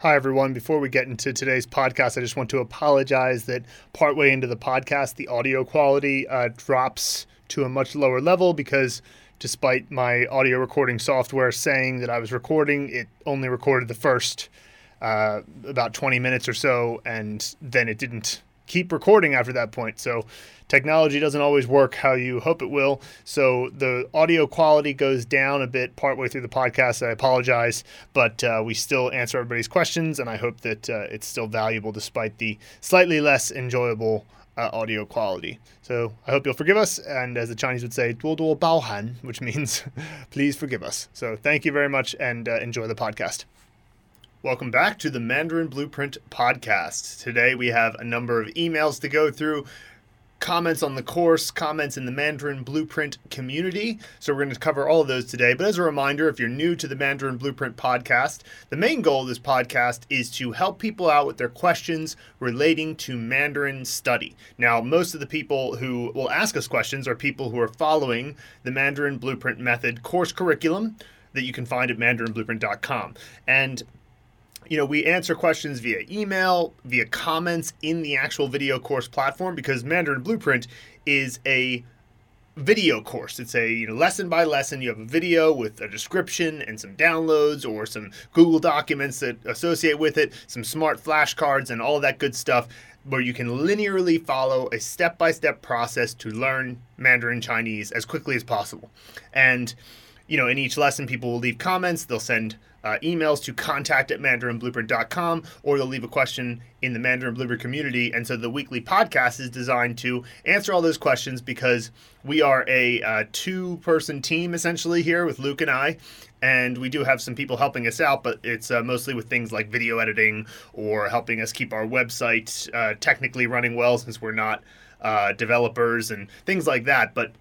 Hi, everyone. Before we get into today's podcast, I just want to apologize that partway into the podcast, the audio quality uh, drops to a much lower level because despite my audio recording software saying that I was recording, it only recorded the first uh, about 20 minutes or so, and then it didn't keep recording after that point. So technology doesn't always work how you hope it will. So the audio quality goes down a bit partway through the podcast. I apologize, but uh, we still answer everybody's questions, and I hope that uh, it's still valuable despite the slightly less enjoyable. Uh, audio quality. So I hope you'll forgive us, and as the Chinese would say, bao han," which means "please forgive us." So thank you very much, and uh, enjoy the podcast. Welcome back to the Mandarin Blueprint podcast. Today we have a number of emails to go through, comments on the course, comments in the Mandarin Blueprint community. So we're going to cover all of those today. But as a reminder, if you're new to the Mandarin Blueprint podcast, the main goal of this podcast is to help people out with their questions relating to Mandarin study. Now, most of the people who will ask us questions are people who are following the Mandarin Blueprint method course curriculum that you can find at mandarinblueprint.com. And you know, we answer questions via email, via comments in the actual video course platform because Mandarin Blueprint is a video course. It's a you know lesson by lesson. You have a video with a description and some downloads or some Google documents that associate with it, some smart flashcards and all that good stuff where you can linearly follow a step-by-step process to learn Mandarin Chinese as quickly as possible. And you know, in each lesson people will leave comments, they'll send uh, emails to contact at mandarinblueprint.com or they'll leave a question in the Mandarin Blueprint community. And so the weekly podcast is designed to answer all those questions because we are a uh, two person team essentially here with Luke and I. And we do have some people helping us out, but it's uh, mostly with things like video editing or helping us keep our website uh, technically running well since we're not uh, developers and things like that. But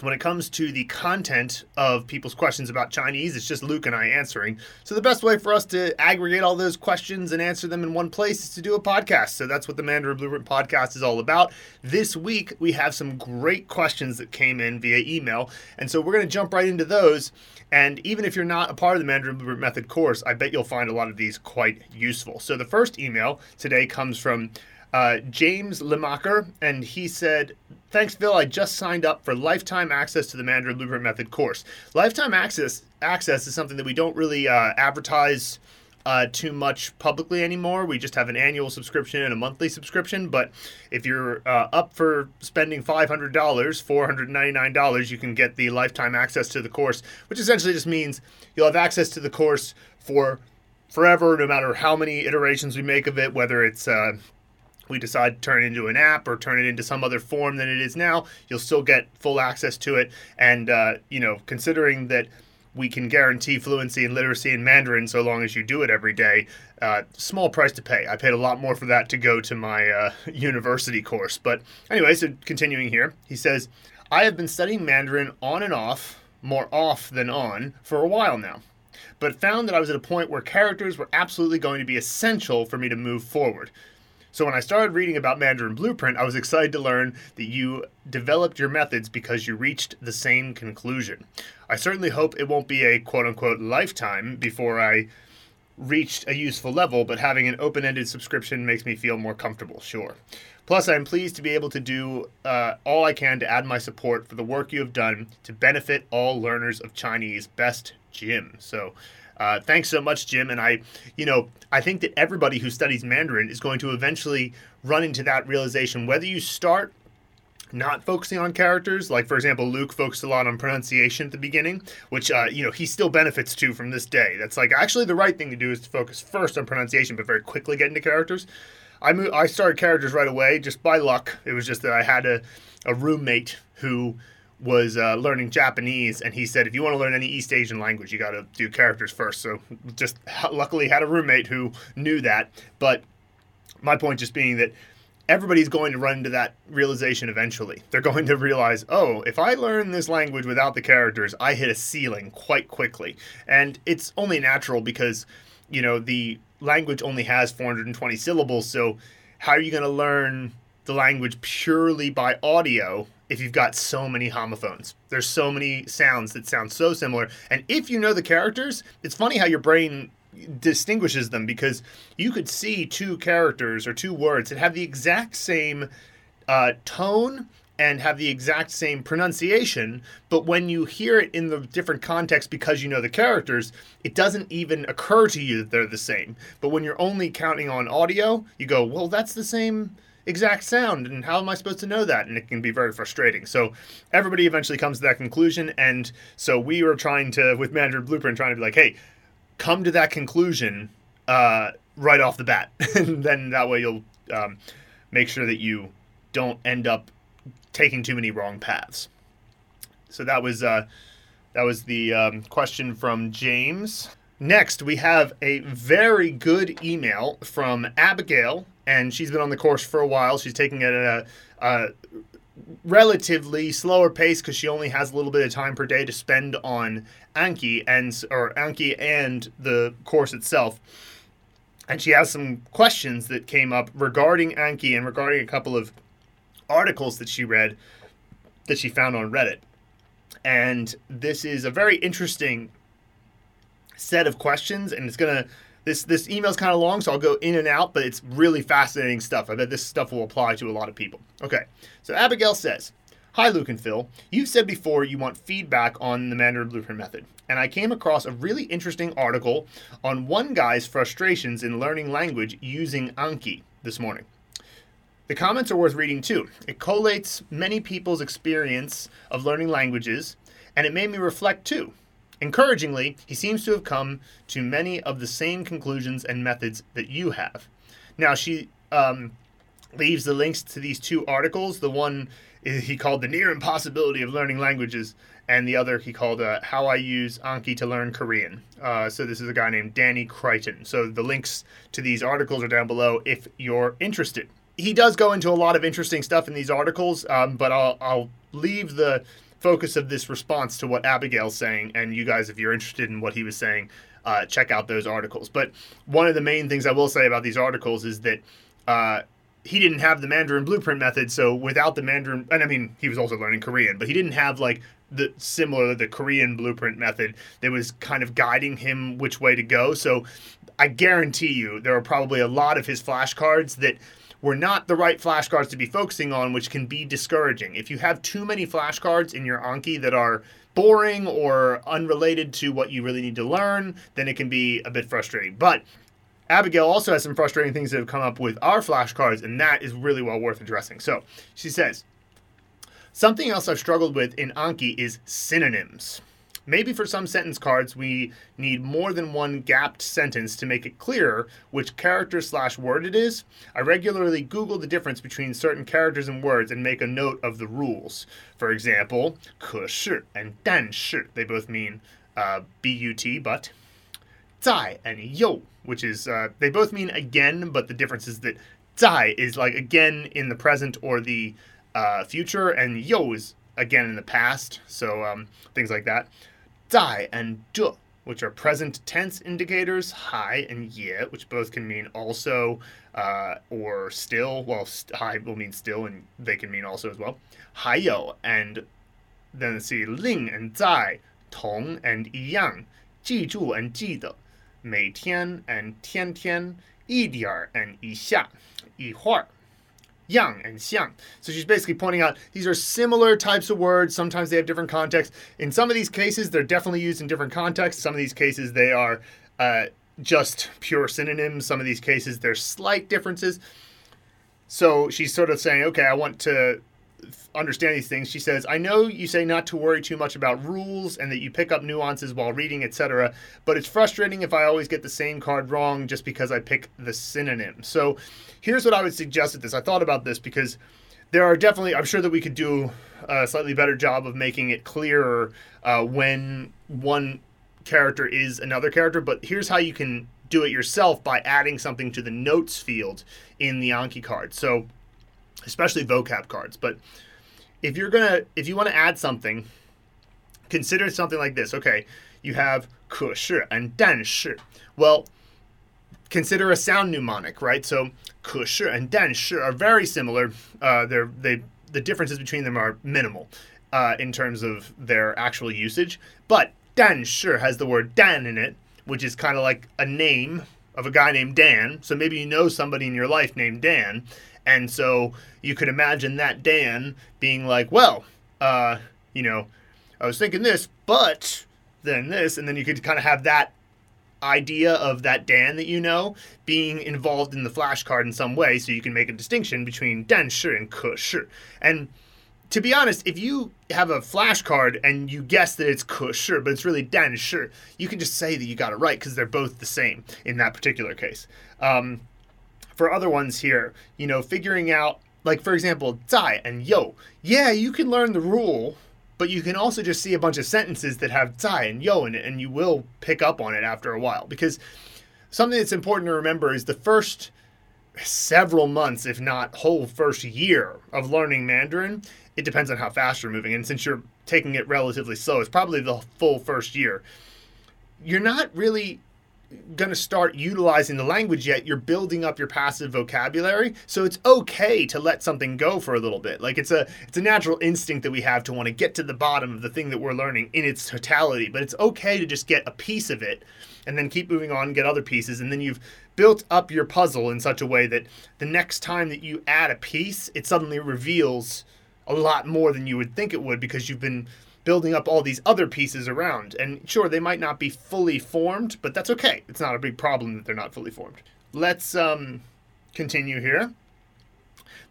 when it comes to the content of people's questions about Chinese, it's just Luke and I answering. So the best way for us to aggregate all those questions and answer them in one place is to do a podcast. So that's what the Mandarin Blueprint podcast is all about. This week we have some great questions that came in via email, and so we're going to jump right into those. And even if you're not a part of the Mandarin Blueprint Method course, I bet you'll find a lot of these quite useful. So the first email today comes from uh, James Lemacher, and he said, Thanks, Phil. I just signed up for lifetime access to the Mandarin Blueprint Method course. Lifetime access access is something that we don't really uh, advertise uh, too much publicly anymore. We just have an annual subscription and a monthly subscription. But if you're uh, up for spending $500, $499, you can get the lifetime access to the course, which essentially just means you'll have access to the course for forever, no matter how many iterations we make of it, whether it's uh, we decide to turn it into an app or turn it into some other form than it is now, you'll still get full access to it. And, uh, you know, considering that we can guarantee fluency and literacy in Mandarin so long as you do it every day, uh, small price to pay. I paid a lot more for that to go to my uh, university course. But anyway, so continuing here, he says, I have been studying Mandarin on and off, more off than on, for a while now but found that I was at a point where characters were absolutely going to be essential for me to move forward. So when I started reading about Mandarin Blueprint, I was excited to learn that you developed your methods because you reached the same conclusion. I certainly hope it won't be a quote unquote lifetime before I reached a useful level, but having an open ended subscription makes me feel more comfortable, sure. Plus, I'm pleased to be able to do uh, all I can to add my support for the work you have done to benefit all learners of Chinese. Best, Jim. So, uh, thanks so much, Jim. And I, you know, I think that everybody who studies Mandarin is going to eventually run into that realization. Whether you start not focusing on characters, like for example, Luke focused a lot on pronunciation at the beginning, which uh, you know he still benefits to from this day. That's like actually the right thing to do is to focus first on pronunciation, but very quickly get into characters. I I started characters right away just by luck. It was just that I had a, a roommate who was uh, learning Japanese, and he said, if you want to learn any East Asian language, you got to do characters first. So just luckily had a roommate who knew that. But my point just being that everybody's going to run into that realization eventually. They're going to realize, oh, if I learn this language without the characters, I hit a ceiling quite quickly. And it's only natural because, you know, the language only has 420 syllables. So how are you going to learn the language purely by audio if you've got so many homophones. There's so many sounds that sound so similar. And if you know the characters, it's funny how your brain distinguishes them because you could see two characters or two words that have the exact same uh, tone and have the exact same pronunciation, but when you hear it in the different context because you know the characters, it doesn't even occur to you that they're the same. But when you're only counting on audio, you go, well, that's the same exact sound, and how am I supposed to know that? And it can be very frustrating. So everybody eventually comes to that conclusion, and so we were trying to, with Mandarin Blueprint, trying to be like, hey, come to that conclusion uh, right off the bat, and then that way you'll um, make sure that you don't end up taking too many wrong paths. So that was uh, that was the um, question from James. Next, we have a very good email from Abigail, and she's been on the course for a while. She's taking it at a, a relatively slower pace because she only has a little bit of time per day to spend on Anki and or Anki and the course itself. And she has some questions that came up regarding Anki and regarding a couple of articles that she read that she found on Reddit. And this is a very interesting set of questions, and it's gonna this this email's kind of long, so I'll go in and out, but it's really fascinating stuff. I bet this stuff will apply to a lot of people. Okay, so Abigail says, Hi, Luke and Phil. You've said before you want feedback on the Mandarin Blueprint method, and I came across a really interesting article on one guy's frustrations in learning language using Anki this morning. The comments are worth reading too. It collates many people's experience of learning languages, and it made me reflect too. Encouragingly, he seems to have come to many of the same conclusions and methods that you have. Now, she um, leaves the links to these two articles. The one he called The Near Impossibility of Learning Languages, and the other he called uh, How I Use Anki to Learn Korean. Uh, so, this is a guy named Danny Crichton. So, the links to these articles are down below if you're interested he does go into a lot of interesting stuff in these articles, um, but I'll, I'll leave the focus of this response to what Abigail's saying. And you guys, if you're interested in what he was saying, uh, check out those articles. But one of the main things I will say about these articles is that uh, he didn't have the Mandarin blueprint method. So without the Mandarin, and I mean, he was also learning Korean, but he didn't have like the similar the Korean blueprint method that was kind of guiding him which way to go. So I guarantee you, there are probably a lot of his flashcards that were not the right flashcards to be focusing on, which can be discouraging. If you have too many flashcards in your Anki that are boring or unrelated to what you really need to learn, then it can be a bit frustrating. But Abigail also has some frustrating things that have come up with our flashcards, and that is really well worth addressing. So she says, Something else I've struggled with in Anki is synonyms. Maybe for some sentence cards, we need more than one gapped sentence to make it clearer which character slash word it is. I regularly Google the difference between certain characters and words and make a note of the rules. For example, 可是 and 但是, they both mean uh, but, but. 在 and 又, which is, uh, they both mean again, but the difference is that 在 is like again in the present or the uh, future, and 又 is again in the past, so um, things like that. Die and du, which are present tense indicators, hi and ye, which both can mean also uh, or still. While st- hi will mean still, and they can mean also as well. Hayo, and then see, ling and zai, tong and yang, ji zhu and ji de, mei tian and tian tian, yi and yi xia, yi yang and xiang. So she's basically pointing out these are similar types of words. Sometimes they have different contexts. In some of these cases, they're definitely used in different contexts. Some of these cases, they are uh, just pure synonyms. Some of these cases, there's slight differences. So she's sort of saying, okay, I want to understand these things. She says, I know you say not to worry too much about rules and that you pick up nuances while reading, etc., but it's frustrating if I always get the same card wrong just because I pick the synonym. So here's what I would suggest at this. I thought about this because there are definitely, I'm sure that we could do a slightly better job of making it clearer uh, when one character is another character, but here's how you can do it yourself by adding something to the notes field in the Anki card. So, especially vocab cards, but if you're gonna if you want to add something, consider something like this. Okay, you have 可是 and 但是. Well, consider a sound mnemonic, right? So 可是 and 但是 are very similar. Uh, they're they the differences between them are minimal uh, in terms of their actual usage. But 但是 has the word dan in it, which is kind of like a name of a guy named Dan. So maybe you know somebody in your life named Dan. and so you could imagine that Dan being like, well, uh, you know, I was thinking this, but then this. And then you could kind of have that idea of that Dan that you know being involved in the flashcard in some way so you can make a distinction between Dan Shi and Ke. And to be honest, if you have a flashcard and you guess that it's Ke but it's really Dan Shi, you can just say that you got it right because they're both the same in that particular case. Um, for other ones here, you know, figuring out, like for example, Zai and Yo, yeah, you can learn the rule but you can also just see a bunch of sentences that have Zai and Yo in it, and you will pick up on it after a while. Because something that's important to remember is the first several months, if not whole first year of learning Mandarin, it depends on how fast you're moving. And since you're taking it relatively slow, it's probably the full first year. You're not really going to start utilizing the language yet you're building up your passive vocabulary so it's okay to let something go for a little bit. Like it's a it's a natural instinct that we have to want to get to the bottom of the thing that we're learning in its totality but it's okay to just get a piece of it and then keep moving on and get other pieces and then you've built up your puzzle in such a way that the next time that you add a piece it suddenly reveals a lot more than you would think it would because you've been building up all these other pieces around. And sure, they might not be fully formed, but that's okay. It's not a big problem that they're not fully formed. Let's um, continue here.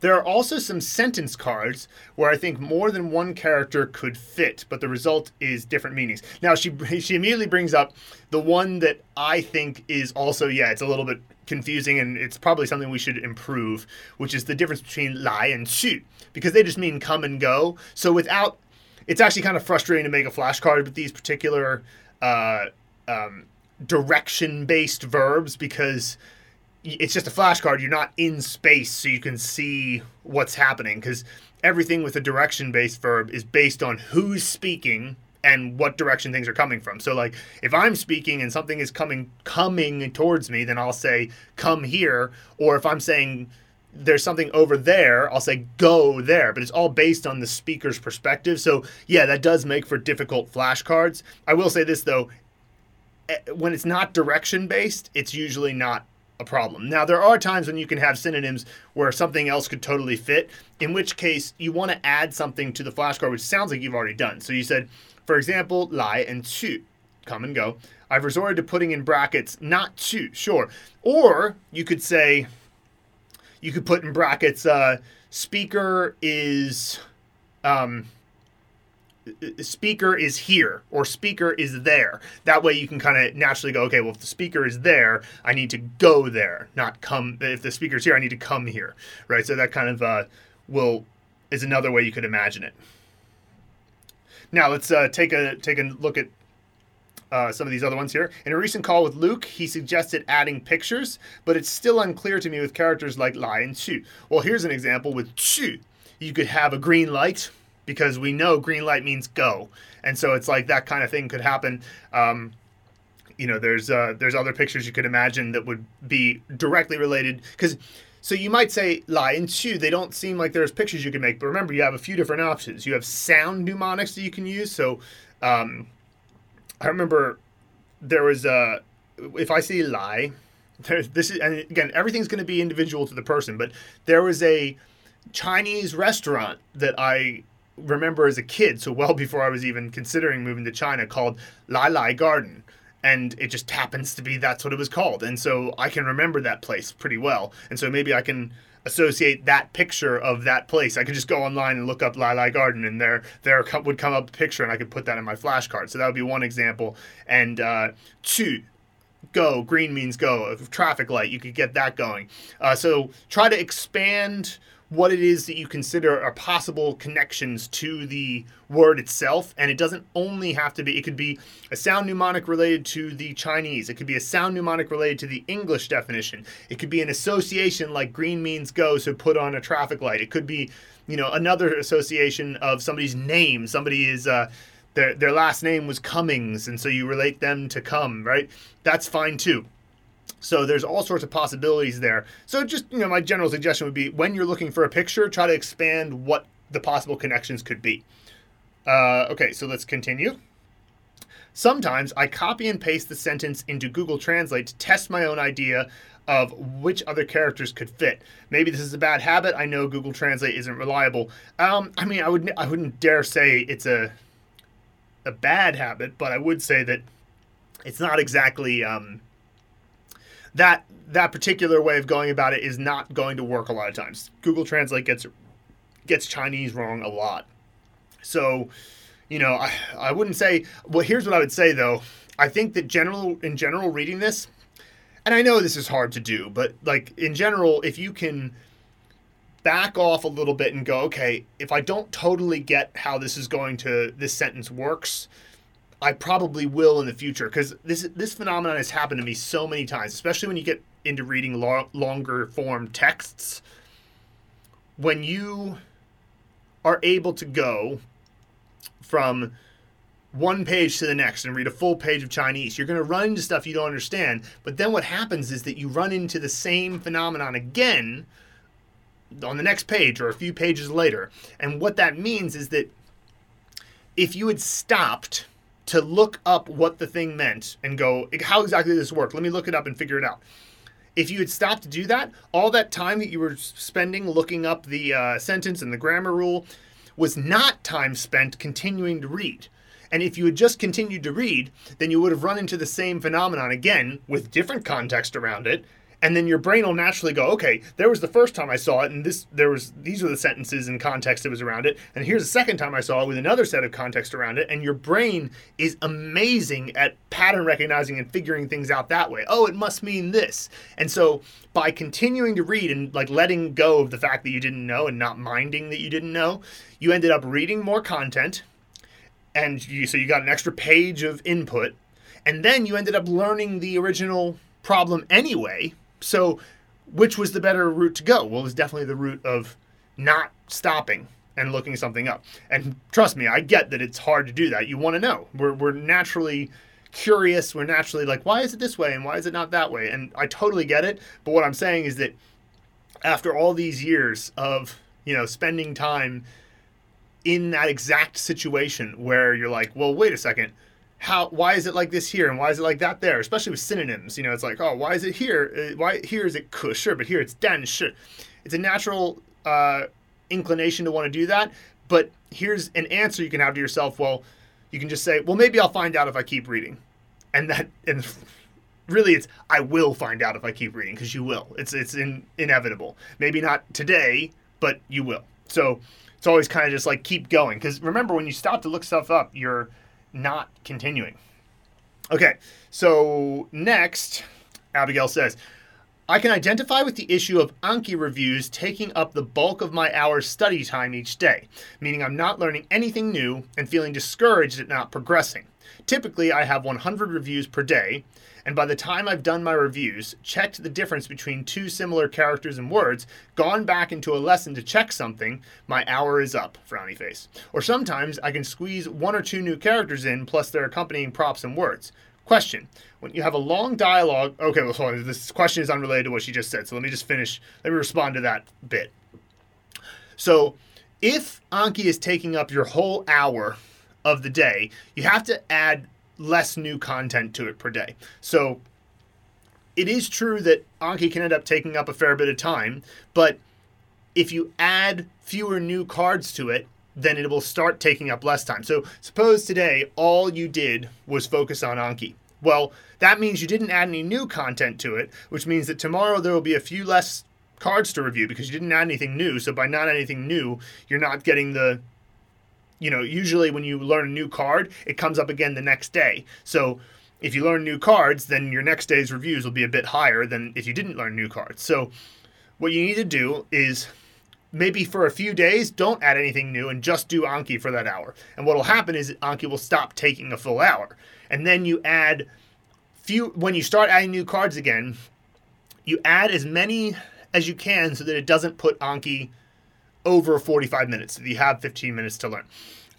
There are also some sentence cards where I think more than one character could fit, but the result is different meanings. Now she she immediately brings up the one that I think is also yeah, it's a little bit confusing and it's probably something we should improve, which is the difference between lai and xu because they just mean come and go. So without it's actually kind of frustrating to make a flashcard with these particular uh, um, direction based verbs because it's just a flashcard. You're not in space, so you can see what's happening because everything with a direction based verb is based on who's speaking and what direction things are coming from. So like if I'm speaking and something is coming coming towards me, then I'll say come here or if I'm saying there's something over there, I'll say go there, but it's all based on the speaker's perspective. So, yeah, that does make for difficult flashcards. I will say this though, eh, when it's not direction based, it's usually not a problem. Now, there are times when you can have synonyms where something else could totally fit, in which case you want to add something to the flashcard, which sounds like you've already done. So you said, for example, lai and chu, come and go. I've resorted to putting in brackets not chu, sure. Or you could say, you could put in brackets uh, speaker is um, speaker is here or speaker is there. That way you can kind of naturally go, okay, well, if the speaker is there, I need to go there, not come. If the speaker's here, I need to come here, right? So that kind of uh, will is another way you could imagine it. Now let's uh, take a take a look at uh, some of these other ones here. In a recent call with Luke, he suggested adding pictures, but it's still unclear to me with characters like Lai and Chu. Well, here's an example with Chu. You could have a green light because we know green light means go, and so it's like that kind of thing could happen. Um, you know, there's uh, there's other pictures you could imagine that would be directly related because. So you might say Lai and Chu, they don't seem like there's pictures you can make, but remember you have a few different options. You have sound mnemonics that you can use. So um, I remember there was a if I see lai, this is and again everything's going to be individual to the person, but there was a Chinese restaurant that I remember as a kid, so well before I was even considering moving to China, called Lai Lai Garden. And it just happens to be that's what it was called. And so I can remember that place pretty well. And so maybe I can associate that picture of that place. I could just go online and look up Lai Garden, and there there would come up a picture, and I could put that in my flashcard. So that would be one example. And uh, two, go green means go. Traffic light, you could get that going. Uh, so try to expand what it is that you consider are possible connections to the word itself. And it doesn't only have to be, it could be a sound mnemonic related to the Chinese, it could be a sound mnemonic related to the English definition, it could be an association like green means go, so put on a traffic light. It could be, you know, another association of somebody's name. Somebody is, uh, their, their last name was Cummings, and so you relate them to come, right? That's fine too. So there's all sorts of possibilities there. So just, you know, my general suggestion would be when you're looking for a picture, try to expand what the possible connections could be. Uh, okay, so let's continue. Sometimes I copy and paste the sentence into Google Translate to test my own idea of which other characters could fit. Maybe this is a bad habit. I know Google Translate isn't reliable. Um, I mean, I would I wouldn't dare say it's a a bad habit, but I would say that it's not exactly um, that that particular way of going about it is not going to work a lot of times. Google Translate gets gets Chinese wrong a lot. So, you know, I, I wouldn't say well here's what I would say though. I think that general in general reading this, and I know this is hard to do, but like in general, if you can back off a little bit and go, okay, if I don't totally get how this is going to this sentence works, I probably will in the future because this this phenomenon has happened to me so many times, especially when you get into reading lo- longer form texts. When you are able to go from one page to the next and read a full page of Chinese, you're going to run into stuff you don't understand. But then what happens is that you run into the same phenomenon again on the next page or a few pages later. And what that means is that if you had stopped to look up what the thing meant and go, how exactly does this work? Let me look it up and figure it out. If you had stopped to do that, all that time that you were spending looking up the uh, sentence and the grammar rule was not time spent continuing to read. And if you had just continued to read, then you would have run into the same phenomenon again with different context around it and then your brain will naturally go okay there was the first time i saw it and this there was these were the sentences and context that was around it. And here's the second time i saw it with another set of context around it. And your brain is amazing at pattern recognizing and figuring things out that way. Oh it must mean this. And so by continuing to read and like letting go of the fact that you didn't know and not minding that you didn't know you ended up reading more content and you so you got an extra page of input. And then you ended up learning the original problem anyway so, which was the better route to go? Well, it was definitely the route of not stopping and looking something up. And trust me, I get that it's hard to do that. You want to know. We're, we're naturally curious. We're naturally like, why is it this way and why is it not that way? And I totally get it. But what I'm saying is that after all these years of, you know, spending time in that exact situation where you're like, well, wait a second how why is it like this here and why is it like that there? Especially with synonyms you know it's like oh why is it here? Uh, why here is it sure but here it's dan sure it's a natural uh, inclination to want to do that but here's an answer you can have to yourself. Well you can just say well maybe i'll find out if i keep reading. And that and really it's i will find out if i keep reading because you will. It's it's in, inevitable. Maybe not today but you will. So it's always kind of just like keep going because remember when you stop to look stuff up you're not continuing. Okay, so next, Abigail says, I can identify with the issue of Anki reviews taking up the bulk of my hours study time each day, meaning I'm not learning anything new and feeling discouraged at not progressing. Typically, I have 100 reviews per day, and by the time I've done my reviews, checked the difference between two similar characters and words, gone back into a lesson to check something, my hour is up, frowny face. Or sometimes I can squeeze one or two new characters in plus their accompanying props and words. Question. When you have a long dialogue, okay, well, this question is unrelated to what she just said, so let me just finish, let me respond to that bit. So, if Anki is taking up your whole hour of the day, you have to add less new content to it per day. So it is true that Anki can end up taking up a fair bit of time, but if you add fewer new cards to it, then it will start taking up less time. So suppose today all you did was focus on Anki. Well, that means you didn't add any new content to it, which means that tomorrow there will be a few less cards to review because you didn't add anything new. So by not adding anything new, you're not getting the you know, usually when you learn a new card, it comes up again the next day. So if you learn new cards, then your next day's reviews will be a bit higher than if you didn't learn new cards. So what you need to do is maybe for a few days, don't add anything new and just do Anki for that hour. And what will happen is Anki will stop taking a full hour. And then you add few when you start adding new cards again, you add as many as you can so that it doesn't put Anki over 45 minutes. You have 15 minutes to learn.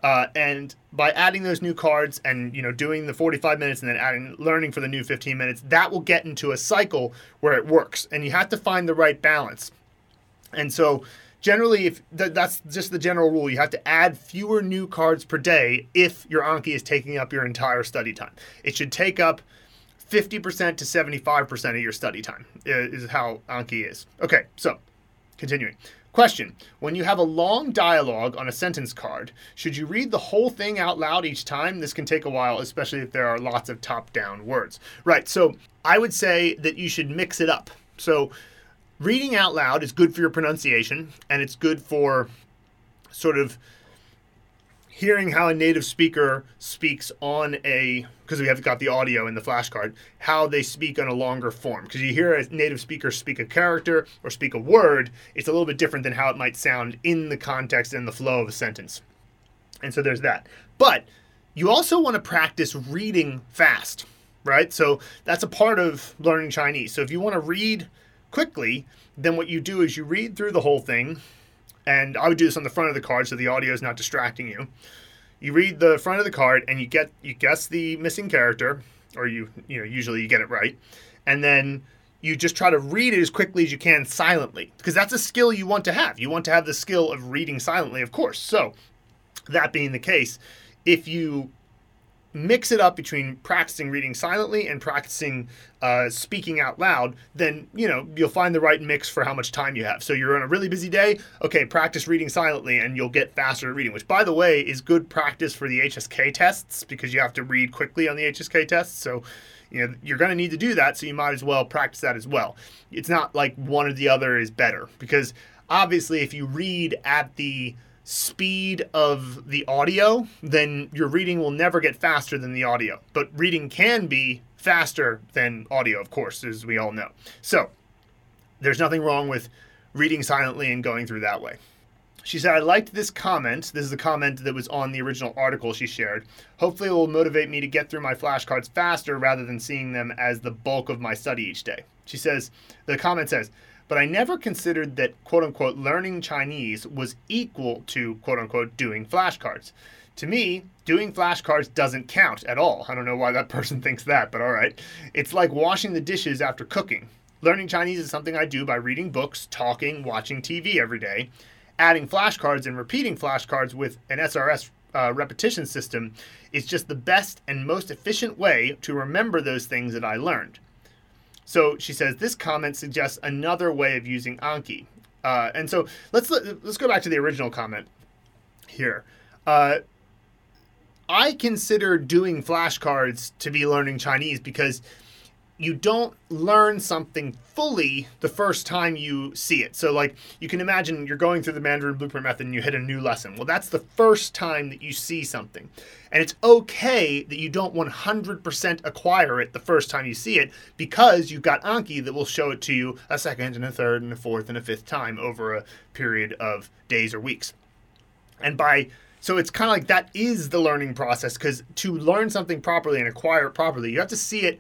Uh, and by adding those new cards and you know doing the 45 minutes and then adding learning for the new 15 minutes that will get into a cycle where it works and you have to find the right balance and so generally, if th- that's just the general rule, you have to add fewer new cards per day if your Anki is taking up your entire study time. It should take up 50% to 75% of your study time, is how Anki is. Okay, so continuing. Question When you have a long dialogue on a sentence card, should you read the whole thing out loud each time? This can take a while, especially if there are lots of top down words. Right, so I would say that you should mix it up. So, reading out loud is good for your pronunciation and it's good for sort of hearing how a native speaker speaks on a because we have got the audio in the flashcard how they speak on a longer form. Because you hear a native speaker speak a character or speak a word it's a little bit different than how it might sound in the context and the flow of a sentence. And so there's that. But you also want to practice reading fast right? So that's a part of learning chinese. So if you want to read quickly then what you do is you read through the whole thing and I would do this on the front of the card so the audio is not distracting you. You read the front of the card and you get you guess the missing character, or you you know usually you get it right, and then you just try to read it as quickly as you can silently because that's a skill you want to have. You want to have the skill of reading silently, of course. So that being the case, if you mix it up between practicing reading silently and practicing uh, speaking out loud, then you know you'll find the right mix for how much time you have. So you're on a really busy day, okay, practice reading silently, and you'll get faster at reading. Which, by the way, is good practice for the HSK tests because you have to read quickly on the HSK tests. So you know you're going to need to do that, so you might as well practice that as well. It's not like one or the other is better because obviously if you read at the speed of the audio, then your reading will never get faster than the audio. But reading can be faster than audio, of course, as we all know. So there's nothing wrong with reading silently and going through that way. She said, I liked this comment. This is the comment that was on the original article she shared. Hopefully, it will motivate me to get through my flashcards faster rather than seeing them as the bulk of my study each day. She says, the comment says, but I never considered that quote unquote learning Chinese was equal to quote unquote doing flashcards. To me, doing flashcards doesn't count at all. I don't know why that person thinks that, but all right. It's like washing the dishes after cooking. Learning Chinese is something I do by reading books, talking, watching TV every day. Adding flashcards and repeating flashcards with an SRS uh, repetition system is just the best and most efficient way to remember those things that I learned. So she says this comment suggests another way of using Anki. Uh, and so let's let's go back to the original comment here. Uh, I consider doing flashcards to be learning Chinese because you don't learn something fully the first time you see it. So, like, you can imagine you're going through the Mandarin Blueprint Method and you hit a new lesson. Well, that's the first time that you see something. And it's okay that you don't 100% acquire it the first time you see it because you've got Anki that will show it to you a second and a third and a fourth and a fifth time over a period of days or weeks. And by so it's kind of like that is the learning process because to learn something properly and acquire it properly, you have to see it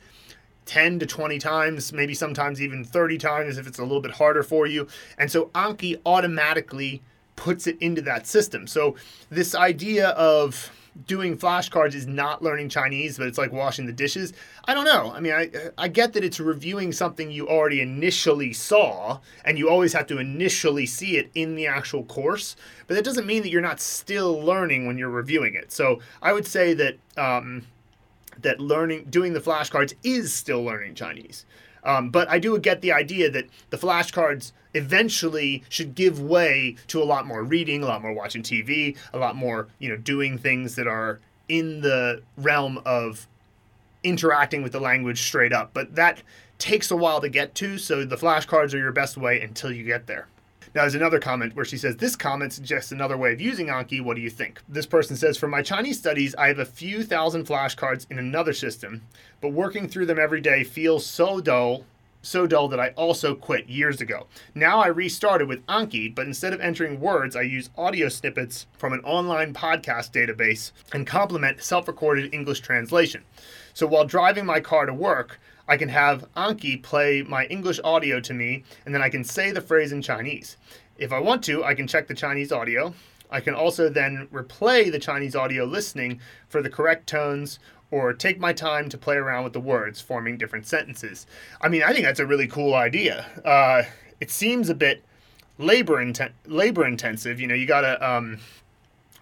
10 to 20 times, maybe sometimes even 30 times if it's a little bit harder for you. And so Anki automatically puts it into that system. So this idea of doing flashcards is not learning Chinese, but it's like washing the dishes. I don't know. I mean, I I get that it's reviewing something you already initially saw, and you always have to initially see it in the actual course. But that doesn't mean that you're not still learning when you're reviewing it. So I would say that um, that learning doing the flashcards is still learning Chinese. Um, but I do get the idea that the flashcards eventually should give way to a lot more reading, a lot more watching TV, a lot more you know doing things that are in the realm of interacting with the language straight up. But that takes a while to get to, so the flashcards are your best way until you get there. Now, there's another comment where she says, This comment suggests another way of using Anki. What do you think? This person says, For my Chinese studies, I have a few thousand flashcards in another system, but working through them every day feels so dull. So dull that I also quit years ago. Now I restarted with Anki, but instead of entering words, I use audio snippets from an online podcast database and complement self recorded English translation. So while driving my car to work, I can have Anki play my English audio to me, and then I can say the phrase in Chinese. If I want to, I can check the Chinese audio. I can also then replay the Chinese audio listening for the correct tones or take my time to play around with the words, forming different sentences. I mean, I think that's a really cool idea. Uh, it seems a bit labor inten- labor intensive. You know, you gotta. Um,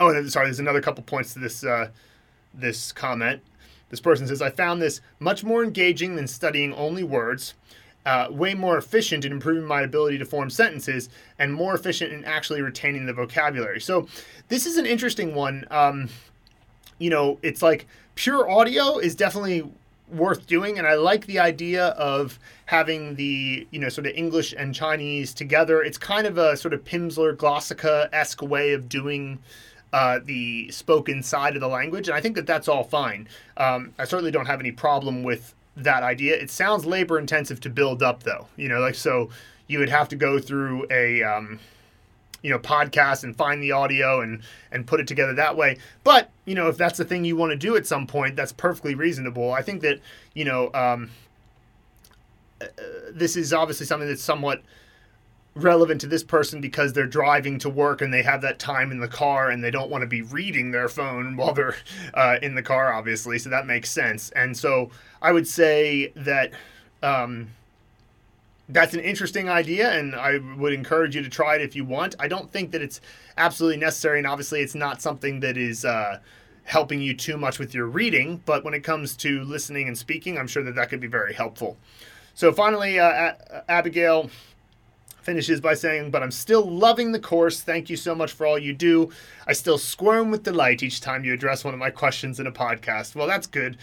oh, sorry. There's another couple points to this uh, this comment. This person says, "I found this much more engaging than studying only words." Uh, way more efficient in improving my ability to form sentences and more efficient in actually retaining the vocabulary. So, this is an interesting one. Um, you know, it's like pure audio is definitely worth doing and i like the idea of having the you know sort of english and chinese together it's kind of a sort of pimsleur glossika-esque way of doing uh, the spoken side of the language and i think that that's all fine. Um, i certainly don't have any problem with that idea. It sounds labor intensive to build up though you know like so you would have to go through a um, you know podcast and find the audio and and put it together that way. But you know if that's the thing you want to do at some point that's perfectly reasonable. I think that you know um, uh, this is obviously something that's somewhat relevant to this person because they're driving to work and they have that time in the car and they don't want to be reading their phone while they're uh, in the car obviously so that makes sense and so i would say that um, that's an interesting idea, and I would encourage you to try it if you want. I don't think that it's absolutely necessary, and obviously, it's not something that is uh, helping you too much with your reading. But when it comes to listening and speaking, I'm sure that that could be very helpful. So, finally, uh, Abigail finishes by saying, But I'm still loving the course. Thank you so much for all you do. I still squirm with delight each time you address one of my questions in a podcast. Well, that's good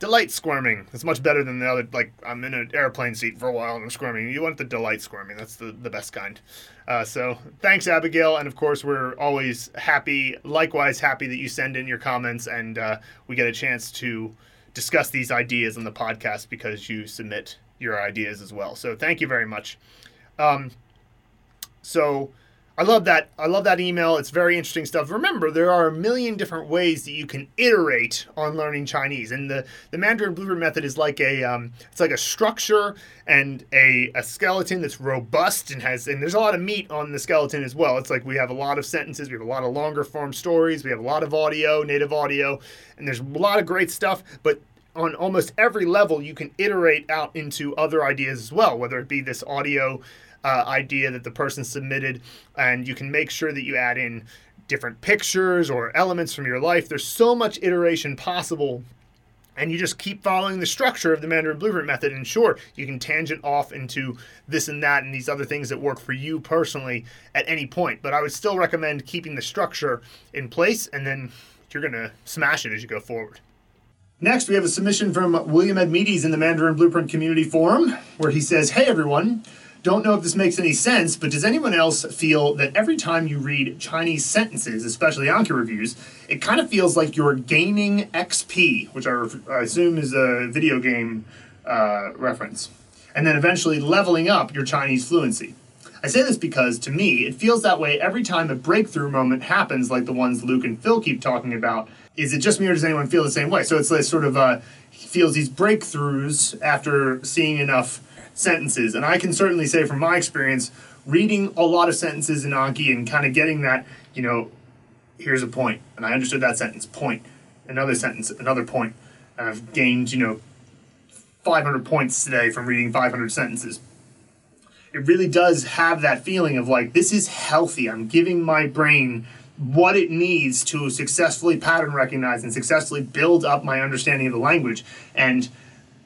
delight squirming. It's much better than the other. Like I'm in an airplane seat for a while and I'm squirming. You want the delight squirming. That's the the best kind. Uh, so thanks, Abigail, and of course we're always happy. Likewise, happy that you send in your comments and uh, we get a chance to discuss these ideas on the podcast because you submit your ideas as well. So thank you very much. Um, so I love that. I love that email. It's very interesting stuff. Remember, there are a million different ways that you can iterate on learning Chinese, and the the Mandarin Blueprint method is like a um, it's like a structure and a, a skeleton that's robust and has and there's a lot of meat on the skeleton as well. It's like we have a lot of sentences, we have a lot of longer form stories, we have a lot of audio, native audio, and there's a lot of great stuff. But on almost every level, you can iterate out into other ideas as well, whether it be this audio uh, idea that the person submitted, and you can make sure that you add in different pictures or elements from your life. There's so much iteration possible and you just keep following the structure of the Mandarin Blueprint method. And sure, you can tangent off into this and that and these other things that work for you personally at any point. But I would still recommend keeping the structure in place, and then you're going to smash it as you go forward. Next, we have a submission from William Edmedes in the Mandarin Blueprint Community Forum, where he says, Hey everyone, don't know if this makes any sense, but does anyone else feel that every time you read Chinese sentences, especially Anki reviews, it kind of feels like you're gaining XP, which I, I assume is a video game uh, reference, and then eventually leveling up your Chinese fluency? I say this because, to me, it feels that way every time a breakthrough moment happens, like the ones Luke and Phil keep talking about. Is it just me, or does anyone feel the same way? So it's like sort of uh, feels these breakthroughs after seeing enough sentences. And I can certainly say from my experience, reading a lot of sentences in Anki and kind of getting that, you know, here's a point, and I understood that sentence, point, another sentence, another point. And I've gained, you know, 500 points today from reading 500 sentences. It really does have that feeling of like, this is healthy. I'm giving my brain what it needs to successfully pattern recognize and successfully build up my understanding of the language. And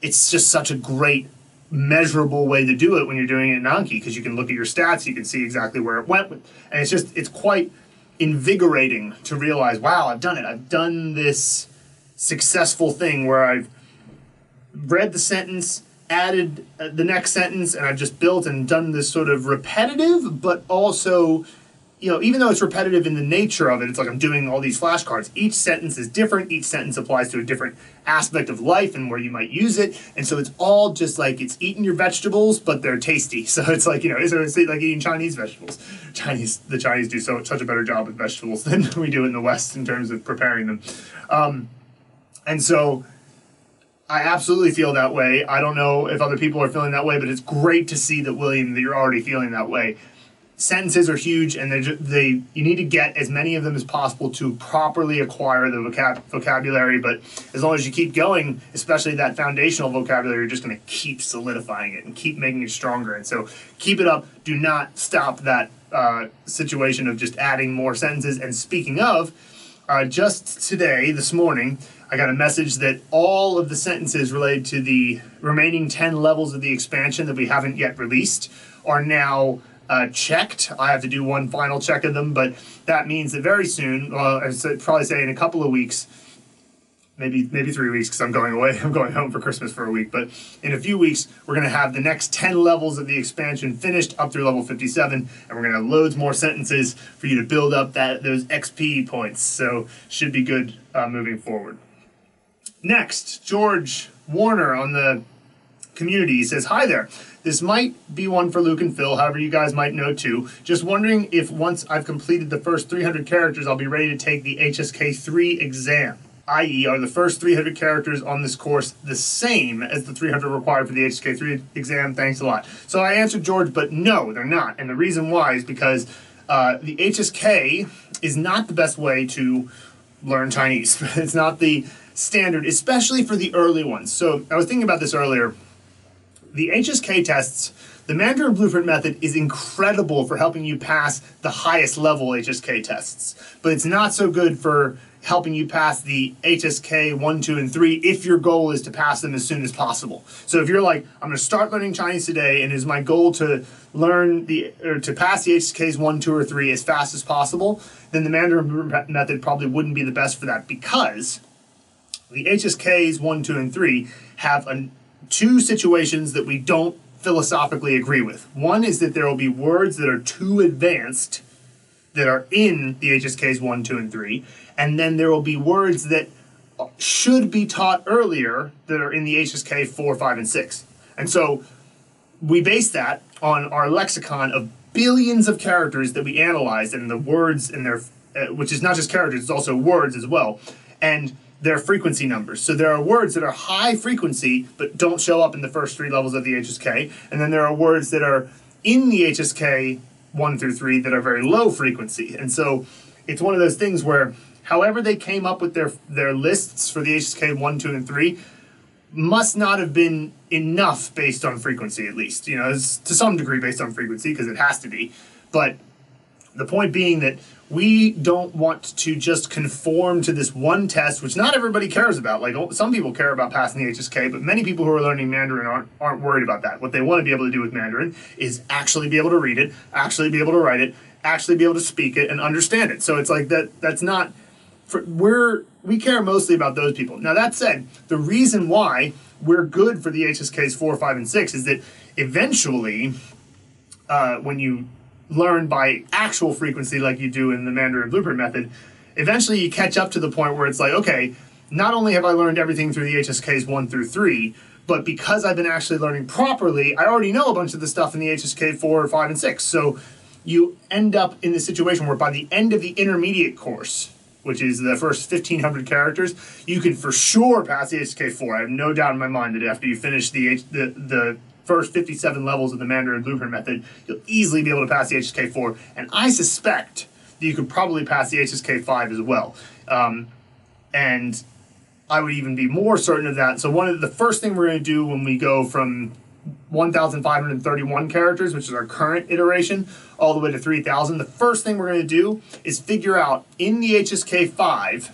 it's just such a great measurable way to do it when you're doing it in Anki because you can look at your stats, you can see exactly where it went, and it's just it's quite invigorating to realize, wow, I've done it. I've done this successful thing where I've read the sentence, added uh, the next sentence, and I've just built and done this sort of repetitive, but also you know, even though it's repetitive in the nature of it, it's like I'm doing all these flashcards. Each sentence is different. Each sentence applies to a different aspect of life and where you might use it. And so it's all just like it's eating your vegetables, but they're tasty. So it's like you know, it's like eating Chinese vegetables. Chinese, the Chinese do so such a better job with vegetables than we do in the West in terms of preparing them. Um, and so I absolutely feel that way. I don't know if other people are feeling that way, but it's great to see that William that you're already feeling that way sentences are huge, and they they you need to get as many of them as possible to properly acquire the vocab, vocabulary. But as long as you keep going, especially that foundational vocabulary, you're just going to keep solidifying it and keep making it stronger. And so keep it up. Do not stop that uh, situation of just adding more sentences. And speaking of, uh, just today, this morning, I got a message that all of the sentences related to the remaining 10 levels of the expansion that we haven't yet released are now uh, checked. I have to do one final check of them, but that means that very soon, well, I'd probably say in a couple of weeks, maybe maybe three weeks because I'm going away. I'm going home for Christmas for a week. But in a few weeks, we're going to have the next 10 levels of the expansion finished up through level 57, and we're going to have loads more sentences for you to build up that those XP points. So should be good uh, moving forward. Next, George Warner on the community He says, "Hi there." This might be one for Luke and Phil, however, you guys might know too. Just wondering if once I've completed the first 300 characters, I'll be ready to take the HSK 3 exam i.e., are the first 300 characters on this course the same as the 300 required for the HSK3 exam? Thanks a lot. So I answered George, but no, they're not. And the reason why is because uh, the HSK is not the best way to learn Chinese. it's not the standard, especially for the early ones. So I was thinking about this earlier. The HSK tests, the Mandarin Blueprint method is incredible for helping you pass the highest level HSK tests, but it's not so good for helping you pass the HSK 1, 2, and 3 if your goal is to pass them as soon as possible. So if you're like, I'm going to start learning Chinese today and is my goal to learn the or to pass the HSKs 1, 2, or 3 as fast as possible, then the Mandarin Blueprint method probably wouldn't be the best for that because the HSKs 1, 2, and 3 have an, two situations that we don't philosophically agree with. One is that there will be words that are too advanced that are in the HSKs 1, 2, and 3 and then there will be words that should be taught earlier that are in the HSK 4, 5, and 6. And so we base that on our lexicon of billions of characters that we analyzed and the words in their, uh, which is not just characters, it's also words as well, and their frequency numbers. So there are words that are high frequency but don't show up in the first three levels of the HSK, and then there are words that are in the HSK 1 through 3 that are very low frequency. And so it's one of those things where however they came up with their their lists for the HSK one, two, and three must not have been enough based on frequency, at least. You know, it's to some degree based on frequency because it has to be. But the point being that we don't want to just conform to this one test, which not everybody cares about. Like some people care about passing the HSK, but many people who are learning Mandarin aren't, aren't worried about that. What they want to be able to do with Mandarin is actually be able to read it, actually be able to write it, actually be able to speak it and understand it. So it's like that. That's not for, we're we care mostly about those people. Now that said, the reason why we're good for the HSKs four, five, and six is that eventually, uh, when you learn by actual frequency like you do in the Mandarin Blueprint method, eventually you catch up to the point where it's like, okay, not only have I learned everything through the HSKs one through three, but because I've been actually learning properly, I already know a bunch of the stuff in the HSK four, five, and six. So you end up in the situation where by the end of the intermediate course, which is the first 1,500 characters, you can for sure pass the HSK4. I have no doubt in my mind that after you finish the, H- the, the first 57 levels of the Mandarin Blueprint method, you'll easily be able to pass the HSK4. And I suspect that you could probably pass the HSK5 as well. Um, and I would even be more certain of that. So one of the first thing we're going to do when we go from 1,531 characters, which is our current iteration, all the way to 3,000. The first thing we're going to do is figure out in the HSK 5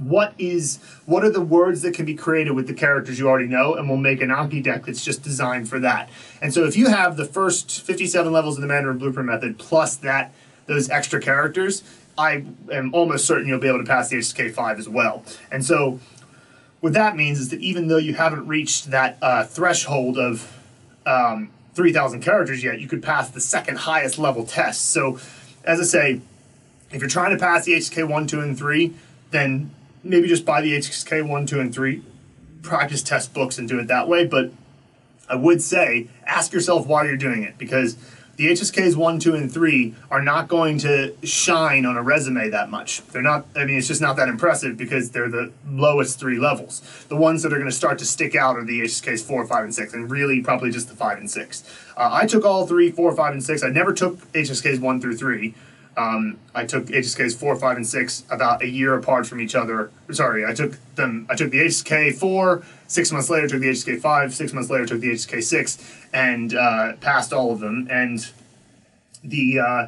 what is what are the words that can be created with the characters you already know and we'll make an Anki deck that's just designed for that. And so if you have the first 57 levels of the Mandarin Blueprint method plus that those extra characters, I am almost certain you'll be able to pass the HSK 5 as well. And so what that means is that even though you haven't reached that uh, threshold of um, 3,000 characters yet, you could pass the second highest level test. So, as I say, if you're trying to pass the HSK 1, 2, and 3, then maybe just buy the HSK 1, 2, and 3 practice test books and do it that way. But I would say ask yourself why you're doing it because the HSKs 1, 2, and 3 are not going to shine on a resume that much. They're not, I mean, it's just not that impressive because they're the lowest three levels. The ones that are going to start to stick out are the HSKs 4, 5, and 6, and really probably just the 5 and 6. Uh, I took all 3, 4, 5, and 6. I never took HSKs 1 through 3. Um, I took HSKs four, five, and six about a year apart from each other. Sorry, I took them. I took the HSK four. Six months later, took the HSK five. Six months later, took the HSK six, and uh, passed all of them. And the uh,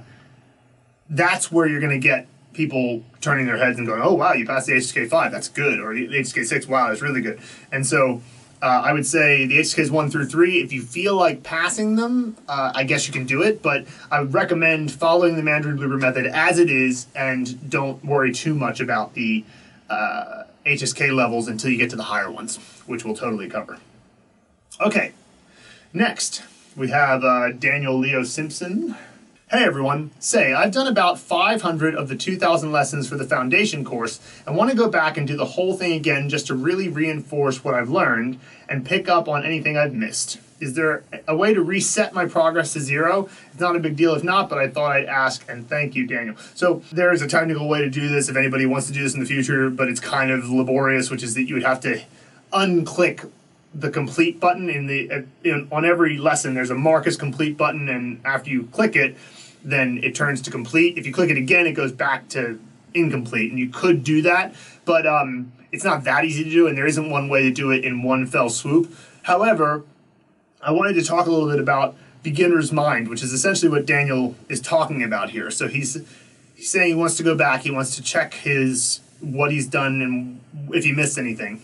that's where you're going to get people turning their heads and going, "Oh wow, you passed the HSK five. That's good," or the HSK six. Wow, that's really good. And so uh, I would say the HSKs one through three. If you feel like passing them, uh, I guess you can do it. But I would recommend following the Mandarin Blueprint method as it is, and don't worry too much about the uh, HSK levels until you get to the higher ones, which we'll totally cover. Okay, next we have uh, Daniel Leo Simpson. Hey everyone, say, I've done about 500 of the 2000 lessons for the foundation course and want to go back and do the whole thing again just to really reinforce what I've learned and pick up on anything I've missed. Is there a way to reset my progress to zero? It's not a big deal if not, but I thought I'd ask and thank you, Daniel. So there is a technical way to do this if anybody wants to do this in the future, but it's kind of laborious, which is that you would have to unclick the complete button in the in, on every lesson there's a mark as complete button and after you click it then it turns to complete. If you click it again, it goes back to incomplete. And you could do that, but um, it's not that easy to do, and there isn't one way to do it in one fell swoop. However, I wanted to talk a little bit about beginner's mind, which is essentially what Daniel is talking about here. So he's he's saying he wants to go back, he wants to check his what he's done and if he missed anything.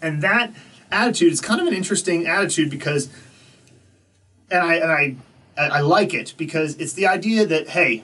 And that attitude is kind of an interesting attitude because and I and I I like it because it's the idea that hey,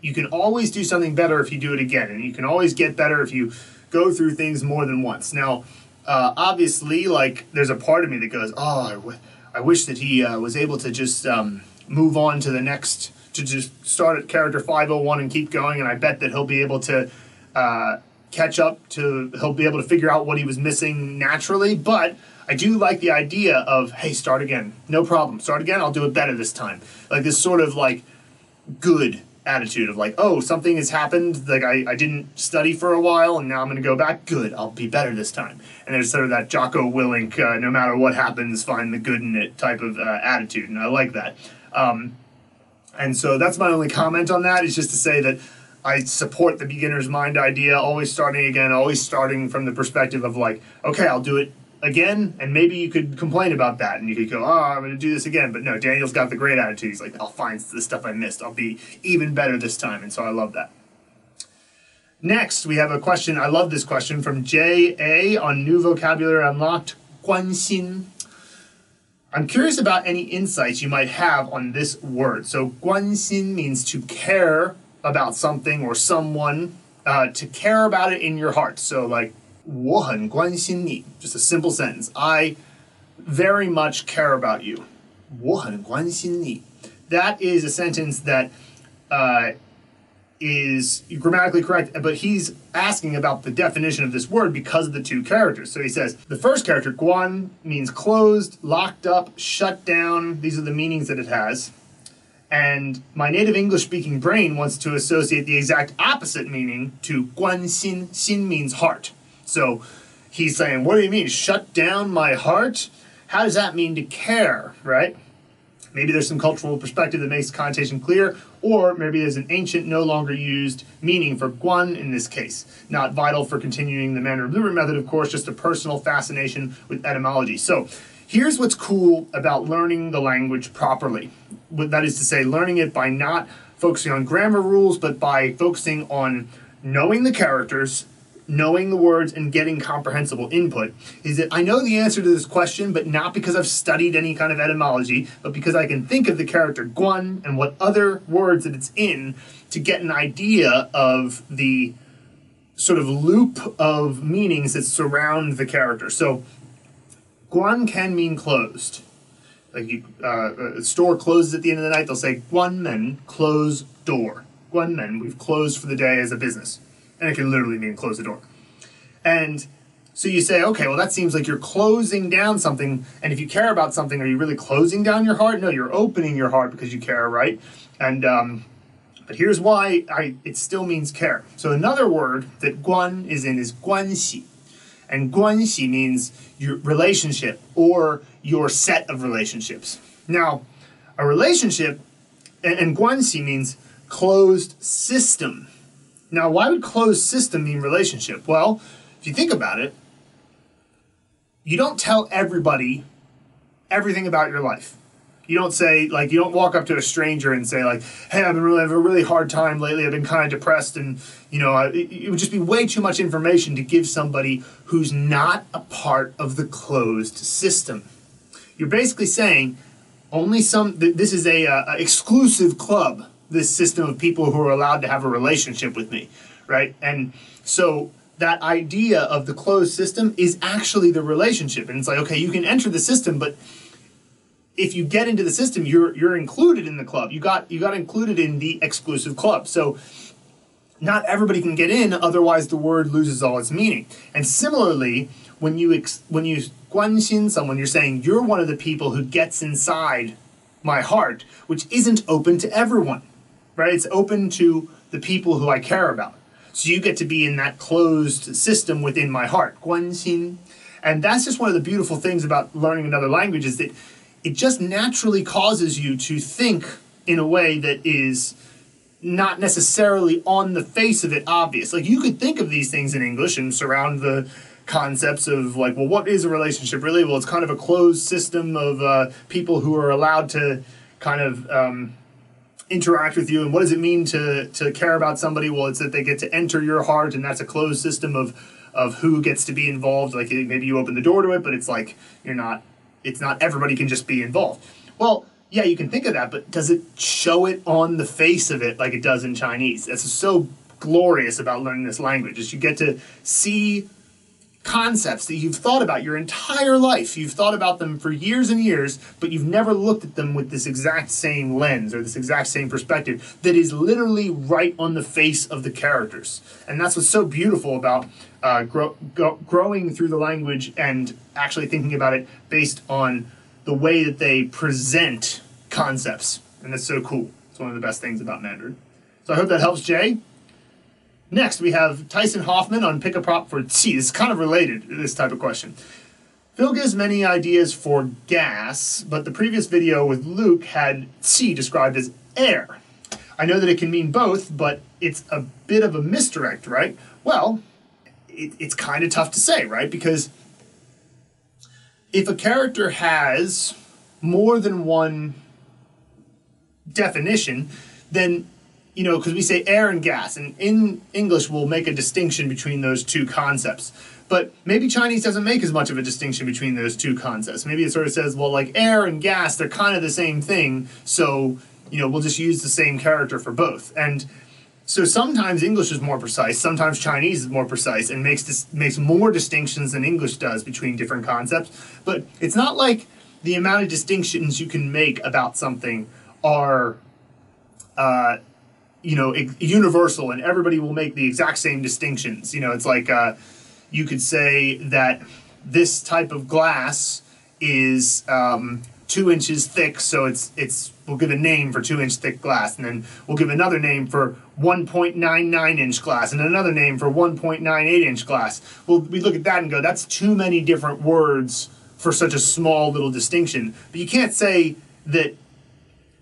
you can always do something better if you do it again, and you can always get better if you go through things more than once. Now, uh, obviously, like there's a part of me that goes, oh, I, w- I wish that he uh, was able to just um, move on to the next, to just start at character 501 and keep going, and I bet that he'll be able to. Uh, catch up to he'll be able to figure out what he was missing naturally but I do like the idea of, hey, start again. No problem. Start again. I'll do it better this time. Like this sort of like good attitude of like, oh, something has happened. Like I, I didn't study for a while and now I'm going to go back. Good. I'll be better this time. And there's sort of that Jocko Willink, uh, no matter what happens, find the good in it type of uh, attitude. And I like that. Um, and so that's my only comment on that is just to say that I support the beginner's mind idea, always starting again, always starting from the perspective of like, okay, I'll do it again, and maybe you could complain about that, and you could go, "Oh, I'm going to do this again." But no, Daniel's got the great attitude. He's like, "I'll find the stuff I missed. I'll be even better this time," and so I love that. Next, we have a question. I love this question from J A on New Vocabulary Unlocked. Guanxin. I'm curious about any insights you might have on this word. So, guanxin means to care about something or someone, uh, to care about it in your heart. So, like 我很关心你. Just a simple sentence. I very much care about you. 我很关心你. That is a sentence that uh, is grammatically correct, but he's asking about the definition of this word because of the two characters. So he says the first character, guan, means closed, locked up, shut down. These are the meanings that it has. And my native English speaking brain wants to associate the exact opposite meaning to guan xin. Xin means heart. So he's saying, What do you mean? Shut down my heart? How does that mean to care, right? Maybe there's some cultural perspective that makes connotation clear, or maybe there's an ancient, no longer used meaning for guan in this case. Not vital for continuing the Mandarin Blueprint method, of course, just a personal fascination with etymology. So here's what's cool about learning the language properly. That is to say, learning it by not focusing on grammar rules, but by focusing on knowing the characters, knowing the words and getting comprehensible input is that I know the answer to this question, but not because I've studied any kind of etymology, but because I can think of the character guan and what other words that it's in to get an idea of the sort of loop of meanings that surround the character. So guan can mean closed. Like you, uh, a store closes at the end of the night, they'll say guan men close door. Guan men, we've closed for the day as a business and it can literally mean close the door. And So you say, okay, well, that seems like you're closing down something. And if you care about something, are you really closing down your heart? No, you're opening your heart because you care, right? And um, but here's why I it still means care. So another word that guan is in is guanxi. And guanxi means your relationship or your set of relationships. Now, a relationship and, and guanxi means closed system. Now, why would closed system mean relationship? Well, if you think about it, you don't tell everybody everything about your life. You don't say like you don't walk up to a stranger and say like, "Hey, I've been really having a really hard time lately. I've been kind of depressed, and you know, I, it would just be way too much information to give somebody who's not a part of the closed system." You're basically saying only some. Th- this is a, uh, exclusive club. This system of people who are allowed to have a relationship with me, right? And so that idea of the closed system is actually the relationship, and it's like, okay, you can enter the system, but if you get into the system, you're you're included in the club. You got you got included in the exclusive club. So not everybody can get in, otherwise the word loses all its meaning. And similarly, when you ex, when you guanxin someone, you're saying you're one of the people who gets inside my heart, which isn't open to everyone, right? It's open to the people who I care about. So you get to be in that closed system within my heart, guanxin. And that's just one of the beautiful things about learning another language is that it just naturally causes you to think in a way that is not necessarily on the face of it obvious. Like you could think of these things in English and surround the concepts of like, well, what is a relationship really? Well, it's kind of a closed system of uh, people who are allowed to kind of um, interact with you. And what does it mean to to care about somebody? Well, it's that they get to enter your heart, and that's a closed system of of who gets to be involved. Like maybe you open the door to it, but it's like you're not it's not everybody can just be involved. Well, yeah, you can think of that, but does it show it on the face of it like it does in Chinese? That's so glorious about learning this language is you get to see concepts that you've thought about your entire life. You've thought about them for years and years, but you've never looked at them with this exact same lens or this exact same perspective that is literally right on the face of the characters. And that's what's so beautiful about uh, grow, go, growing through the language and actually thinking about it based on the way that they present concepts. And that's so cool. It's one of the best things about Mandarin. So I hope that helps, Jay. Next, we have Tyson Hoffman on Pick a Prop for T. It's kind of related this type of question. Phil gives many ideas for gas, but the previous video with Luke had T described as air. I know that it can mean both, but it's a bit of a misdirect, right? Well, it, it's kind of tough to say, right? Because if a character has more than one definition, then you know, because we say air and gas, and in English we'll make a distinction between those two concepts. But maybe Chinese doesn't make as much of a distinction between those two concepts. Maybe it sort of says, well, like air and gas, they're kind of the same thing, so, you know, we'll just use the same character for both. And so sometimes English is more precise, sometimes Chinese is more precise, and makes this, makes more distinctions than English does between different concepts. But it's not like the amount of distinctions you can make about something are. Uh, you know universal and everybody will make the exact same distinctions. You know it's like uh, you could say that this type of glass is um, two inches thick so it's it's we'll give a name for two inch thick glass and then we'll give another name for 1.99 inch glass and another name for 1.98 inch glass. Well we look at that and go that's too many different words for such a small little distinction. But you can't say that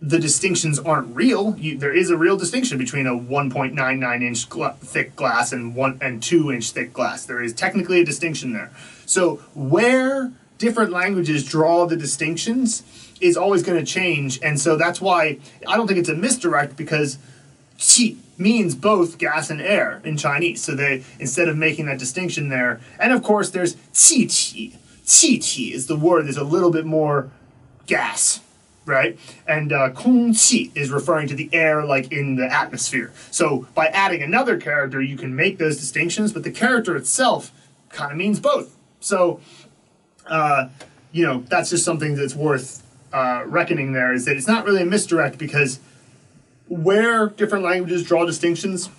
the distinctions aren't real. You, there is a real distinction between a 1.99 inch thick glass and one and two inch thick glass. There is technically a distinction there. So where different languages draw the distinctions is always going to change, and so that's why I don't think it's a misdirect because qi means both gas and air in Chinese. So they instead of making that distinction there, and of course there's qi qi. Qi qi is the word. There's a little bit more gas right? And uh, 空气 is referring to the air, like in the atmosphere. So by adding another character, you can make those distinctions, but the character itself kind of means both. So, uh, you know, that's just something that's worth uh, reckoning there is that it's not really a misdirect because where different languages draw distinctions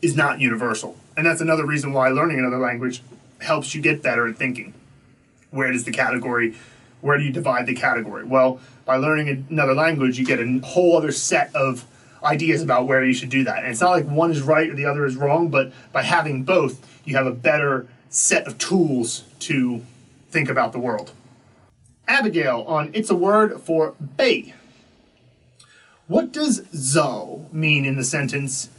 is not universal. And that's another reason why learning another language helps you get better at thinking. Where does the category, where do you divide the category? Well, by learning another language, you get a whole other set of ideas about where you should do that. And it's not like one is right or the other is wrong, but by having both, you have a better set of tools to think about the world. Abigail on It's a Word for Bay. What does zo mean in the sentence?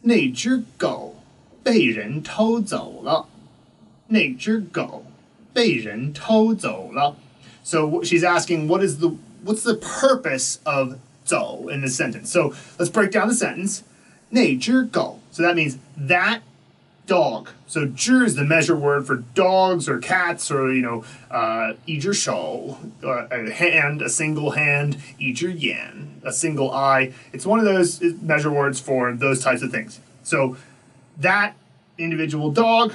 那只狗被人偷走了。那只狗被人偷走了。 so she's asking, what is the what's the purpose of zhu in this sentence? So let's break down the sentence. Nature go. So that means that dog. So zhu is the measure word for dogs or cats or, you know, uh, ijir shou, uh, a hand, a single hand, ijir yan, a single eye. It's one of those measure words for those types of things. So that individual dog,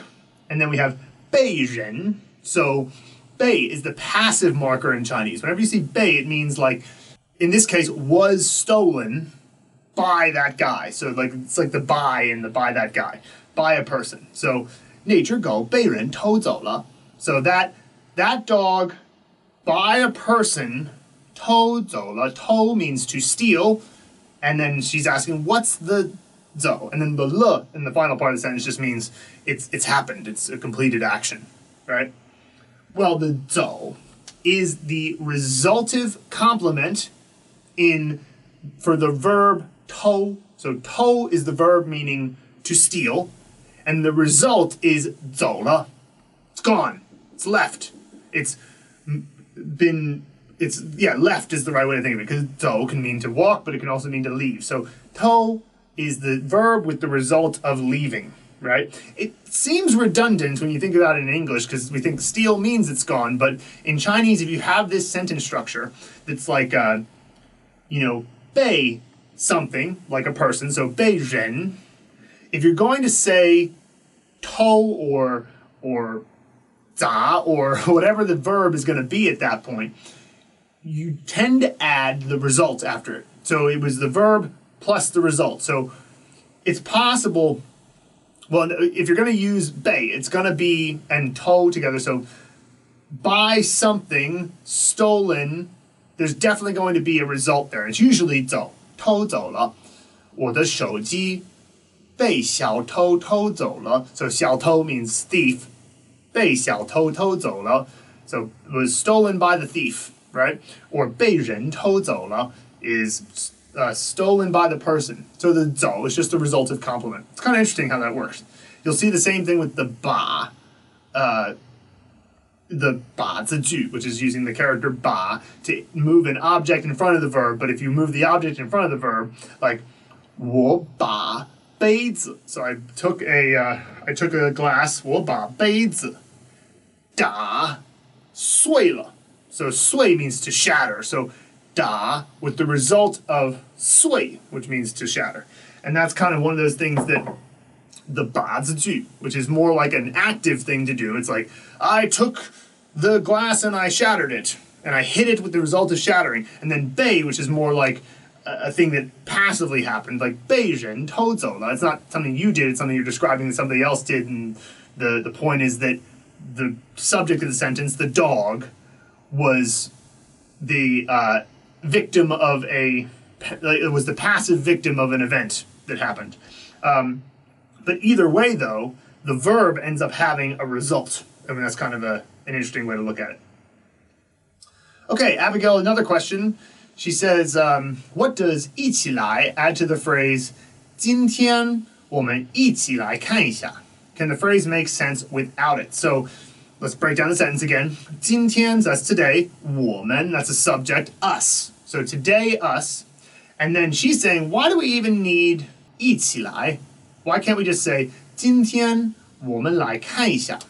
and then we have beijin. So bei is the passive marker in Chinese. Whenever you see bei, it means like, in this case, was stolen by that guy. So like it's like the by and the by that guy, by a person. So nature go bei ren tou. So that that dog by a person to zola. To means to steal, and then she's asking what's the zo, and then the le in the final part of the sentence just means it's it's happened. It's a completed action, right? well, the Zol is the resultive complement in for the verb to. So to is the verb meaning to steal, and the result is zola. It's gone. It's left. It's been. It's yeah. Left is the right way to think of it because to can mean to walk, but it can also mean to leave. So to is the verb with the result of leaving right? It seems redundant when you think about it in English because we think steal means it's gone, but in Chinese, if you have this sentence structure that's like, uh, you know, bei something, like a person, so bei zhen, if you're going to say to or or da or whatever the verb is going to be at that point, you tend to add the result after it. So it was the verb plus the result. So it's possible Well, if you're going to use bay, it's going to be and to together. So buy something stolen, there's definitely going to be a result there. It's usually 走偷走了我的手机被小偷偷走了。So 小偷 means thief. 被小偷偷走了. So it was stolen by the thief, right? Or 被人偷走了 is uh, stolen by the person. So the zo is just a resultive complement. It's kind of interesting how that works. You'll see the same thing with the ba. Uh, the ba ziju, which is using the character ba to move an object in front of the verb. But if you move the object in front of the verb, like wo ba beizi. So I took a uh, I took a glass wo ba beizi da sui le. So sui means to shatter. So da with the result of sui, which means to shatter. And that's kind of one of those things that the ba which is more like an active thing to do. It's like, I took the glass and I shattered it, and I hit it with the result of shattering. And then bei, which is more like a, thing that passively happened, like beijing tozo. Now, it's not something you did, it's something you're describing that somebody else did. And the, the point is that the subject of the sentence, the dog, was the uh, victim of a, it was the passive victim of an event that happened. Um, but either way, though, the verb ends up having a result. I mean, that's kind of a, an interesting way to look at it. Okay, Abigail, another question. She says, um, what does 一起来 add to the phrase 今天我们一起来看一下? Can the phrase make sense without it? So Let's break down the sentence again. 今天, that's today. 我们, that's a subject. Us. So today, us. And then she's saying, why do we even need 一起来? Why can't we just say 今天我们来看一下?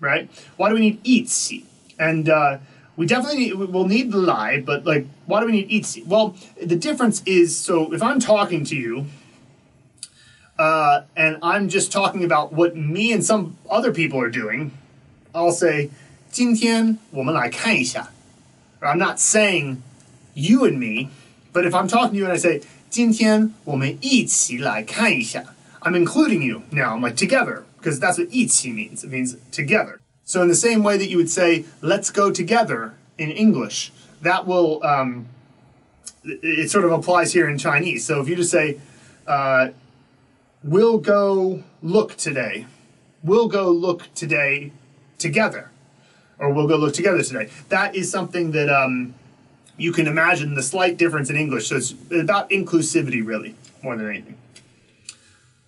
Right? Why do we need 一起? And uh, we definitely need, we'll need the lai, but like, why do we need 一起? Well, the difference is, so if I'm talking to you, uh, and I'm just talking about what me and some other people are doing, I'll say, 今天我们来看一下. I'm not saying you and me, but if I'm talking to you and I say, 今天我们一起来看一下, I'm including you now. I'm like, together, because that's what 一起 means. It means together. So in the same way that you would say, let's go together in English, that will, um, it sort of applies here in Chinese. So if you just say, uh, we'll go look today, we'll go look today together, or we'll go look together today. That is something that um, you can imagine the slight difference in English. So it's about inclusivity, really, more than anything.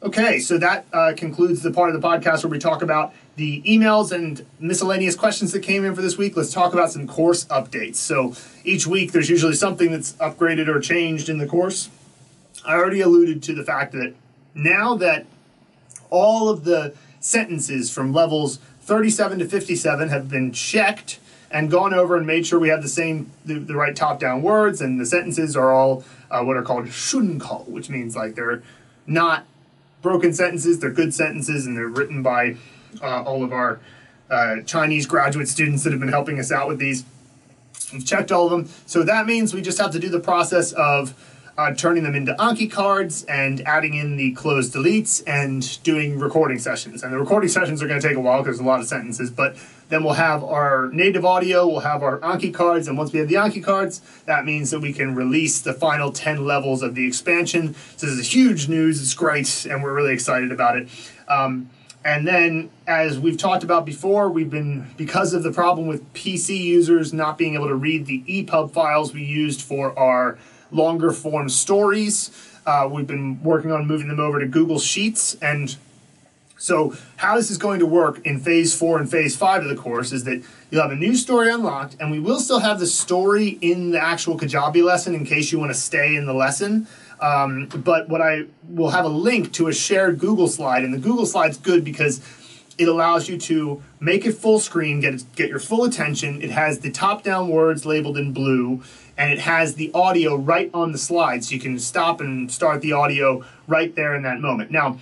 Okay, so that uh, concludes the part of the podcast where we talk about the emails and miscellaneous questions that came in for this week. Let's talk about some course updates. So each week there's usually something that's upgraded or changed in the course. I already alluded to the fact that now that all of the sentences from levels 37 to 57 have been checked and gone over and made sure we have the same the, the right top down words and the sentences are all uh, what are called shunkao, which means like they're not broken sentences. They're good sentences, and they're written by uh, all of our uh, Chinese graduate students that have been helping us out with these. We've checked all of them. So that means we just have to do the process of uh, turning them into Anki cards and adding in the cloze deletes and doing recording sessions. And the recording sessions are going to take a while because there's a lot of sentences, but then we'll have our native audio, we'll have our Anki cards, and once we have the Anki cards, that means that we can release the final 10 levels of the expansion. So this is huge news, it's great, and we're really excited about it. Um, and then, as we've talked about before, we've been, because of the problem with PC users not being able to read the EPUB files we used for our longer form stories. Uh, we've been working on moving them over to Google Sheets. And so, how this is going to work in phase four and phase five of the course is that you'll have a new story unlocked, and we will still have the story in the actual Kajabi lesson in case you want to stay in the lesson. Um, but what I will have a link to a shared Google slide, and the Google slide's good because it allows you to make it full screen, get get your full attention. It has the top down words labeled in blue and it has the audio right on the slide so you can stop and start the audio right there in that moment. Now,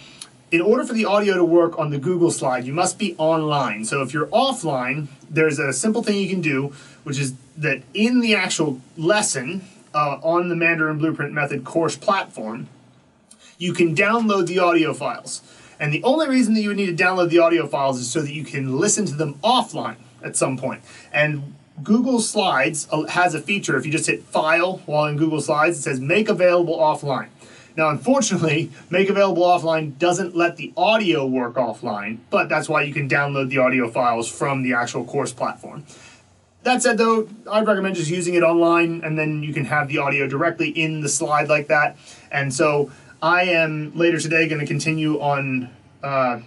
in order for the audio to work on the Google slide, you must be online. So if you're offline, there's a simple thing you can do, which is that in the actual lesson uh, on the Mandarin Blueprint Method course platform, you can download the audio files. And the only reason that you would need to download the audio files is so that you can listen to them offline at some point. And Google Slides uh, has a feature. If you just hit File while in Google Slides, it says Make Available Offline. Now, unfortunately, Make Available Offline doesn't let the audio work offline, but that's why you can download the audio files from the actual course platform. That said, though, I'd recommend just using it online, and then you can have the audio directly in the slide like that. And so, I am later today going to continue on uh,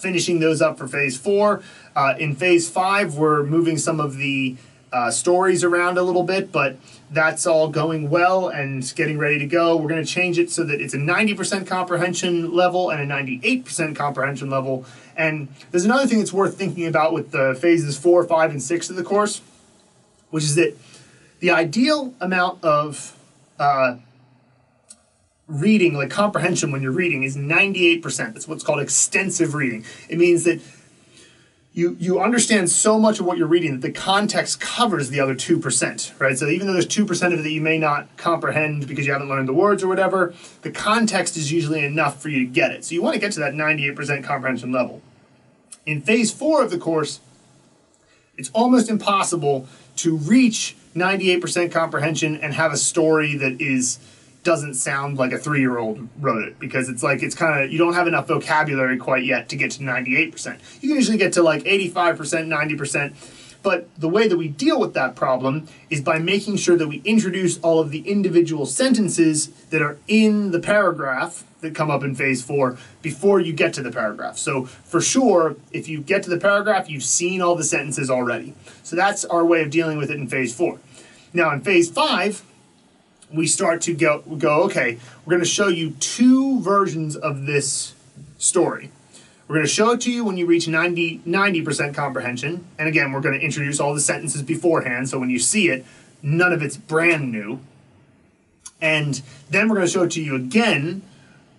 finishing those up for phase four. Uh, in phase five, we're moving some of the uh, stories around a little bit, but that's all going well and getting ready to go. We're going to change it so that it's a 90% comprehension level and a 98% comprehension level. And there's another thing that's worth thinking about with the phases four, five, and six of the course, which is that the ideal amount of uh, reading, like comprehension when you're reading, is 98%. That's what's called extensive reading. It means that you you understand so much of what you're reading that the context covers the other 2%, right? So even though there's 2% of it that you may not comprehend because you haven't learned the words or whatever, the context is usually enough for you to get it. So you want to get to that 98% comprehension level. In phase 4 of the course, it's almost impossible to reach 98% comprehension and have a story that is doesn't sound like a three year old wrote it because it's like it's kind of you don't have enough vocabulary quite yet to get to 98%. You can usually get to like 85%, 90%. But the way that we deal with that problem is by making sure that we introduce all of the individual sentences that are in the paragraph that come up in phase four before you get to the paragraph. So, for sure, if you get to the paragraph, you've seen all the sentences already. So, that's our way of dealing with it in phase four. Now, in phase five, we start to go, go okay, we're going to show you two versions of this story. We're going to show it to you when you reach 90, 90% comprehension. And again, we're going to introduce all the sentences beforehand, so when you see it, none of it's brand new. And then we're going to show it to you again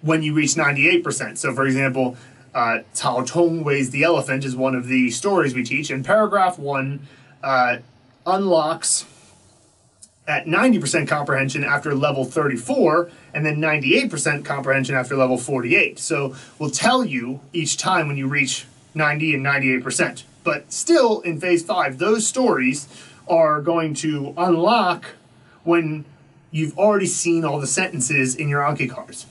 when you reach 98%. So, for example, uh, Cao Chong weighs the elephant is one of the stories we teach, and paragraph one uh, unlocks at 90% comprehension after level 34 and then 98% comprehension after level 48. So we'll tell you each time when you reach 90 and 98%. But still in phase 5 those stories are going to unlock when you've already seen all the sentences in your Anki cards.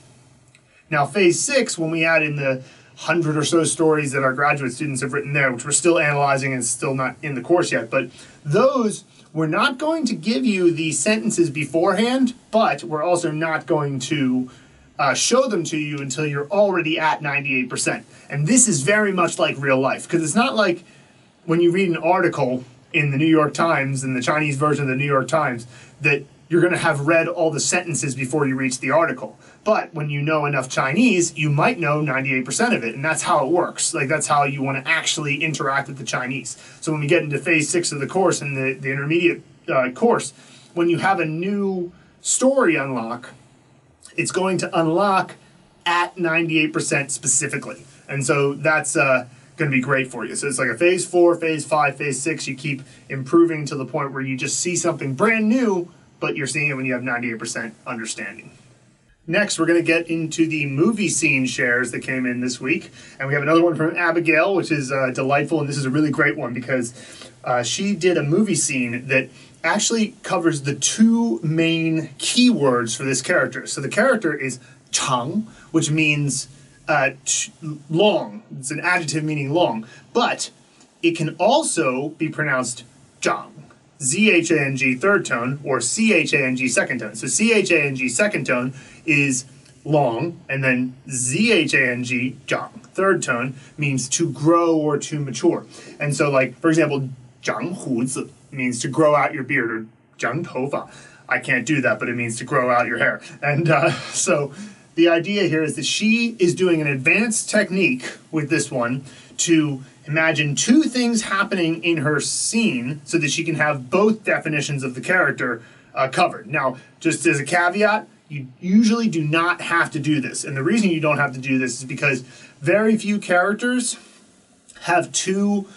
Now phase 6 when we add in the 100 or so stories that our graduate students have written there which we're still analyzing and still not in the course yet, but those we're not going to give you the sentences beforehand, but we're also not going to uh, show them to you until you're already at 98%. And this is very much like real life, because it's not like when you read an article in the New York Times, in the Chinese version of the New York Times, that you're going to have read all the sentences before you reach the article. But when you know enough Chinese, you might know 98% of it, and that's how it works. Like, that's how you want to actually interact with the Chinese. So, when we get into phase six of the course and the, the intermediate uh, course, when you have a new story unlock, it's going to unlock at 98% specifically. And so that's uh, going to be great for you. So it's like a phase four, phase five, phase six. You keep improving to the point where you just see something brand new but you're seeing it when you have 98% understanding. Next, we're going to get into the movie scene shares that came in this week. And we have another one from Abigail, which is uh, delightful. And this is a really great one because uh, she did a movie scene that actually covers the two main keywords for this character. So the character is Chang, which means uh, ch- long. It's an adjective meaning long. But it can also be pronounced Zhang. Z-H-A-N-G third tone or C-H-A-N-G second tone. So C-H-A-N-G second tone is long, and then Z-H-A-N-G, zhang, third tone, means to grow or to mature. And so, like, for example, zhang huzi means to grow out your beard, or zhang tofa. I can't do that, but it means to grow out your hair. And uh, so the idea here is that she is doing an advanced technique with this one to imagine two things happening in her scene so that she can have both definitions of the character uh, covered. Now, just as a caveat, you usually do not have to do this. And the reason you don't have to do this is because very few characters have two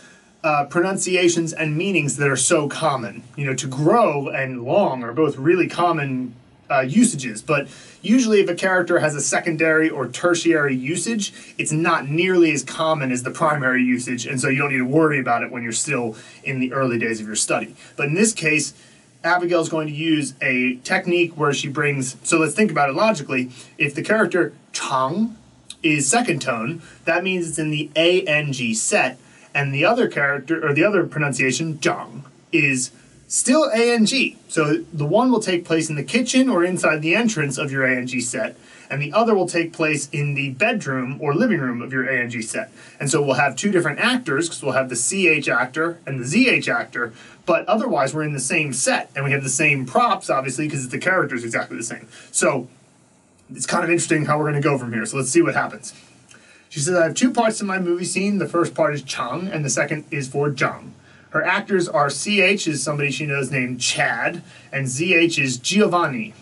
uh, pronunciations and meanings that are so common. You know, to grow and long are both really common uh, usages, but usually if a character has a secondary or tertiary usage, it's not nearly as common as the primary usage, and so you don't need to worry about it when you're still in the early days of your study. But in this case, Abigail's going to use a technique where she brings, so let's think about it logically. If the character Chang is second tone, that means it's in the ANG set, and the other character, or the other pronunciation, Zhang, is still ANG. So the one will take place in the kitchen or inside the entrance of your ANG set, and the other will take place in the bedroom or living room of your ANG set. And so we'll have two different actors because we'll have the CH actor and the ZH actor, but otherwise we're in the same set and we have the same props, obviously, because the character is exactly the same. So it's kind of interesting how we're going to go from here. So let's see what happens. She says, I have two parts to my movie scene. The first part is Chang, and the second is for Zhang. Her actors are CH is somebody she knows named Chad, and ZH is Giovanni.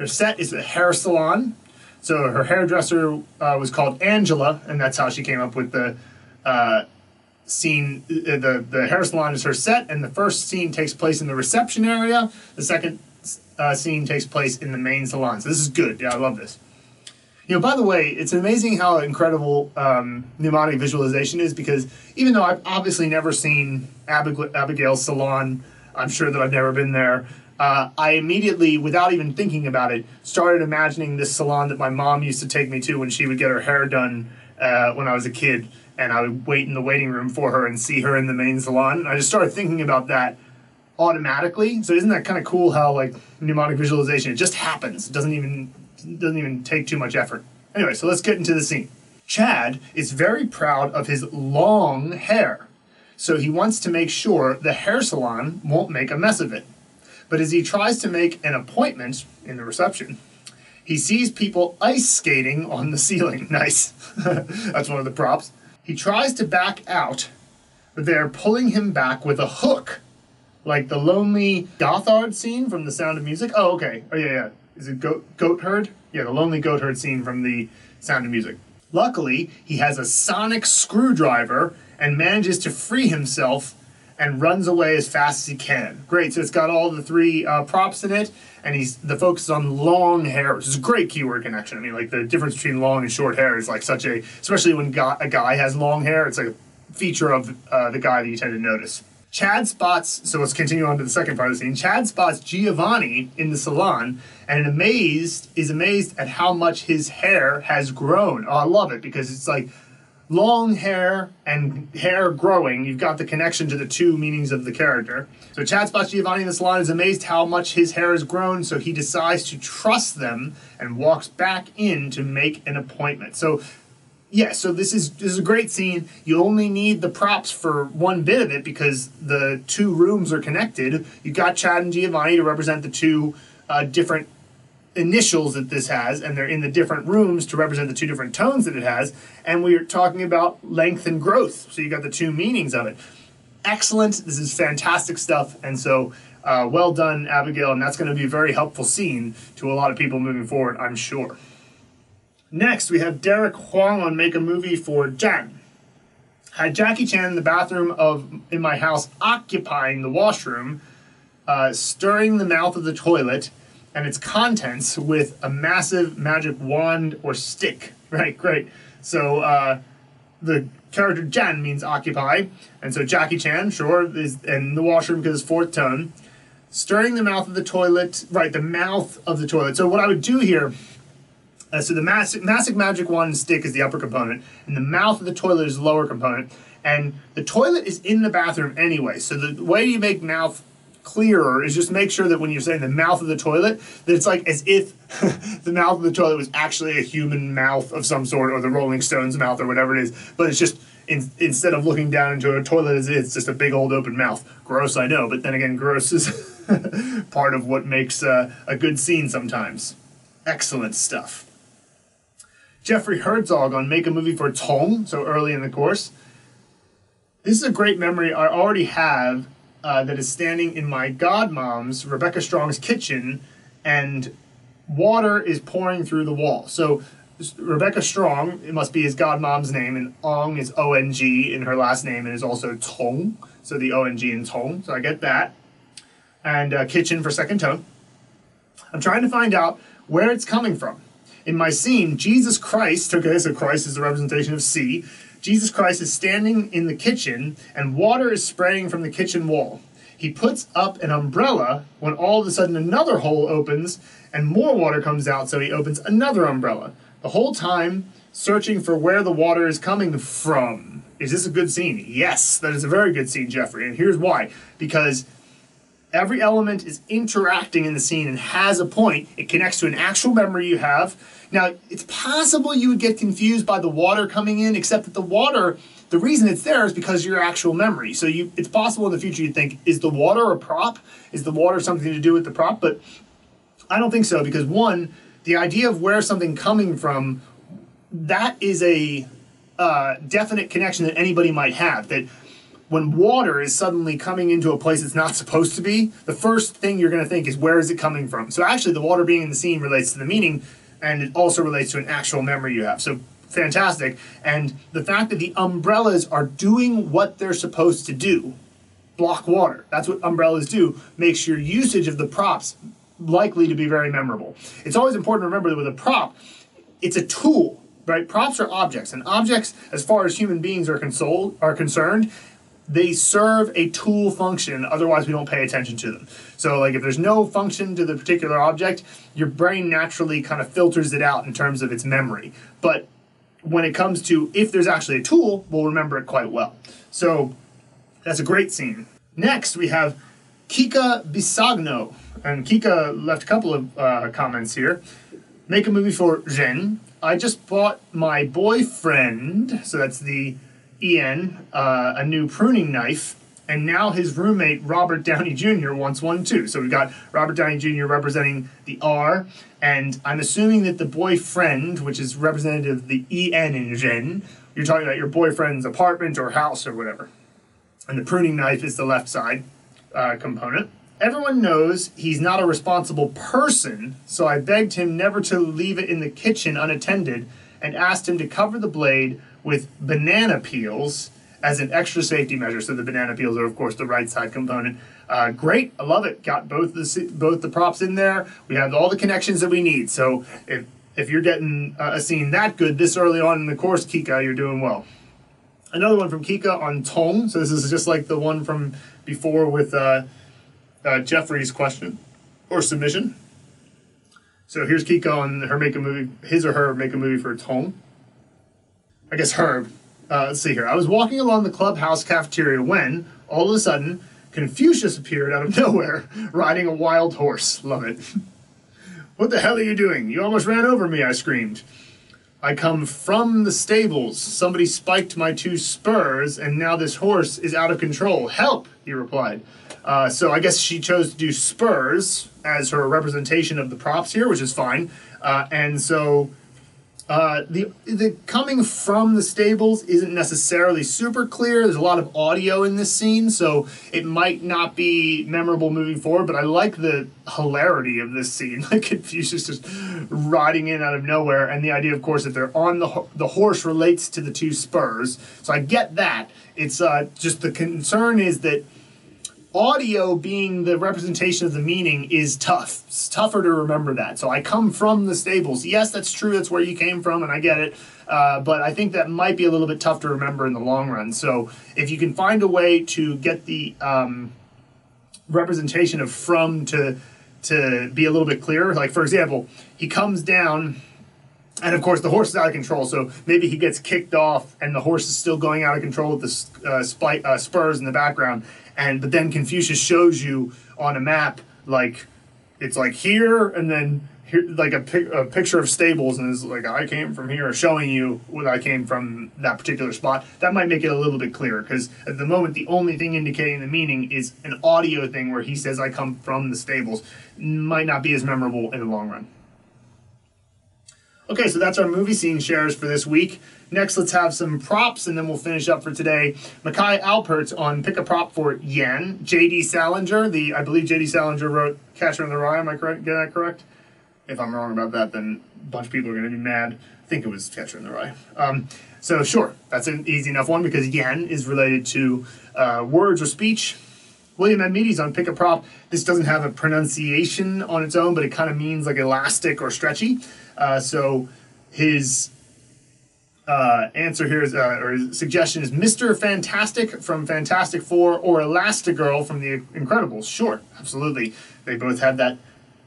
Her set is a hair salon. So her hairdresser uh, was called Angela, and that's how she came up with the uh, scene. Uh, the the hair salon is her set, and the first scene takes place in the reception area. The second uh, scene takes place in the main salon. So this is good. Yeah, I love this. You know, by the way, it's amazing how incredible um, mnemonic visualization is because even though I've obviously never seen Abig- Abigail's salon, I'm sure that I've never been there. Uh, I immediately, without even thinking about it, started imagining this salon that my mom used to take me to when she would get her hair done uh, when I was a kid, and I would wait in the waiting room for her and see her in the main salon. And I just started thinking about that automatically. So isn't that kind of cool how like mnemonic visualization it just happens? It doesn't even doesn't even take too much effort. Anyway, so let's get into the scene. Chad is very proud of his long hair, so he wants to make sure the hair salon won't make a mess of it. But as he tries to make an appointment in the reception, he sees people ice skating on the ceiling. Nice. That's one of the props. He tries to back out, but they're pulling him back with a hook, like the lonely Goatherd scene from The Sound of Music. Oh, okay. Oh, yeah, yeah is it goat, goat herd? Yeah, the lonely goat herd scene from the Sound of Music. Luckily, he has a sonic screwdriver and manages to free himself and runs away as fast as he can. Great. So it's got all the three uh, props in it, and he's the focus is on long hair, which is a great keyword connection. I mean, like the difference between long and short hair is like such a, especially when a guy has long hair, it's like a feature of uh, the guy that you tend to notice. Chad spots, so let's continue on to the second part of the scene. Chad spots Giovanni in the salon and amazed is amazed at how much his hair has grown. Oh, I love it because it's like long hair and hair growing. You've got the connection to the two meanings of the character. So Chad spots Giovanni in the salon is amazed how much his hair has grown, so he decides to trust them and walks back in to make an appointment. So yeah, so this is this is a great scene. You only need the props for one bit of it because the two rooms are connected. You got Chad and Giovanni to represent the two uh, different initials that this has, and they're in the different rooms to represent the two different tones that it has. And we're talking about length and growth, so you got the two meanings of it. Excellent. This is fantastic stuff, and so. Uh, well done, Abigail, and that's going to be a very helpful scene to a lot of people moving forward, I'm sure. Next, we have Derek Huang on Make a Movie for Jan. Had Jackie Chan in the bathroom of in my house occupying the washroom, uh, stirring the mouth of the toilet and its contents with a massive magic wand or stick. Right, great. So uh, the character Zhan means occupy, and so Jackie Chan, sure, is in the washroom because it's fourth tone. Stirring the mouth of the toilet, right, the mouth of the toilet. So what I would do here uh, so the massive, massive magic wand and stick is the upper component, and the mouth of the toilet is the lower component. And the toilet is in the bathroom anyway. So the way you make mouth clearer is just make sure that when you're saying the mouth of the toilet, that it's like as if the mouth of the toilet was actually a human mouth of some sort, or the Rolling Stones mouth, or whatever it is. But it's just in, instead of looking down into a toilet as it's just a big old open mouth. Gross, I know, but then again, gross is part of what makes uh, a good scene sometimes. Excellent stuff. Jeffrey Herzog on Make a Movie for Tom, so early in the course. This is a great memory I already have uh, that is standing in my godmom's, Rebecca Strong's kitchen, and water is pouring through the wall. So Rebecca Strong, it must be his godmom's name, and Ong is O N G in her last name, and is also Cong, so the O N G in Cong. So I get that. And uh, kitchen for second tone. I'm trying to find out where it's coming from in my scene, Jesus Christ, okay, so Christ is the representation of C. Jesus Christ is standing in the kitchen and water is spraying from the kitchen wall. He puts up an umbrella when all of a sudden another hole opens and more water comes out, so he opens another umbrella. The whole time searching for where the water is coming from. Is this a good scene? Yes, that is a very good scene, Jeffrey. And here's why. Because every element is interacting in the scene and has a point. It connects to an actual memory you have. Now, it's possible you would get confused by the water coming in, except that the water, the reason it's there is because your actual memory. So you, it's possible in the future you think, is the water a prop? Is the water something to do with the prop? But I don't think so because one, the idea of where something coming from, that is a uh, definite connection that anybody might have. That when water is suddenly coming into a place it's not supposed to be, the first thing you're going to think is where is it coming from? So actually, the water being in the scene relates to the meaning, and it also relates to an actual memory you have. So fantastic. And the fact that the umbrellas are doing what they're supposed to do, block water. That's what umbrellas do. Makes your usage of the props likely to be very memorable. It's always important to remember that with a prop, it's a tool right? Props are objects, and objects, as far as human beings are console are concerned, they serve a tool function otherwise we don't pay attention to them. So like if there's no function to the particular object your brain naturally kind of filters it out in terms of its memory. But when it comes to if there's actually a tool we'll remember it quite well. So that's a great scene. Next we have kika bisagno. And kika left a couple of uh, comments here. Make a movie for Ren. I just bought my boyfriend so that's the Ian uh, a new pruning knife, and now his roommate Robert Downey Jr. wants one too. So we've got Robert Downey Jr. representing the R, and I'm assuming that the boyfriend, which is representative of the EN in Ren, you're talking about your boyfriend's apartment or house or whatever. And the pruning knife is the left side uh, component. Everyone knows he's not a responsible person, so I begged him never to leave it in the kitchen unattended and asked him to cover the blade with banana peels as an extra safety measure. So the banana peels are, of course, the right side component. Uh, great, I love it. Got both the both the props in there. We have all the connections that we need. So if if you're getting uh, a scene that good this early on in the course, Kika, you're doing well. Another one from Kika on Cong. So this is just like the one from before with uh, uh, Jeffrey's question or submission. So here's Kika on her make a movie, his or her make a movie for Cong. I guess Herb. Uh, let's see here. I was walking along the clubhouse cafeteria when, all of a sudden, Confucius appeared out of nowhere, riding a wild horse. Love it. what the hell are you doing? You almost ran over me, I screamed. I come from the stables. Somebody spiked my two spurs, and now this horse is out of control. Help, he replied. Uh, so I guess she chose to do spurs as her representation of the props here, which is fine. Uh, and so uh, the the coming from the stables isn't necessarily super clear. There's a lot of audio in this scene, so it might not be memorable moving forward. But I like the hilarity of this scene, like Confucius just riding in out of nowhere, and the idea, of course, that they're on the the horse relates to the two spurs. So I get that. It's uh, just the concern is that audio being the representation of the meaning is tough. It's tougher to remember that. So I come from the stables. Yes, that's true. That's where you came from, and I get it. Uh, but I think that might be a little bit tough to remember in the long run. So if you can find a way to get the um, representation of from to to be a little bit clearer, like for example, he comes down. And of course, the horse is out of control. So maybe he gets kicked off, and the horse is still going out of control with the uh, uh, spurs in the background and but then Confucius shows you on a map like it's like here and then here like a, pic, a picture of stables and it's like I came from here showing you what I came from that particular spot that might make it a little bit clearer because at the moment the only thing indicating the meaning is an audio thing where he says I come from the stables might not be as memorable in the long run. Okay, so that's our movie scene shares for this week. Next, let's have some props, and then we'll finish up for today. Mackay Alpert on Pick a Prop for Yen. J.D. Salinger, the I believe J.D. Salinger wrote Catcher in the Rye. Am I correct? Get that correct? If I'm wrong about that, then a bunch of people are going to be mad. I think it was Catcher in the Rye. Um, so sure, that's an easy enough one because yen is related to uh, words or speech. William Admedes on Pick a Prop. This doesn't have a pronunciation on its own, but it kind of means like elastic or stretchy. Uh, so his uh, answer here is, uh, or his suggestion is Mr. Fantastic from Fantastic Four or Elastigirl from The Incredibles. Sure, absolutely. They both have that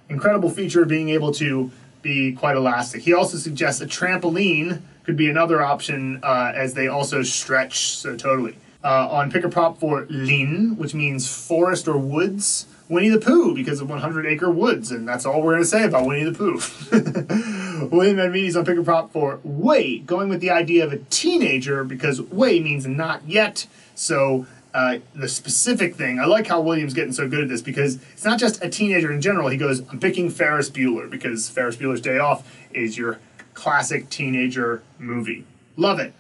incredible feature of being able to be quite elastic. He also suggests a trampoline could be another option uh, as they also stretch so totally. Uh, on pick a prop for Lin, which means forest or woods, Winnie the Pooh because of 100 Acre Woods, and that's all we're going to say about Winnie the Pooh. William Admedes on pick a prop for Wei, going with the idea of a teenager because Wei means not yet. So uh, the specific thing, I like how William's getting so good at this because it's not just a teenager in general. He goes, I'm picking Ferris Bueller because Ferris Bueller's Day Off is your classic teenager movie. Love it.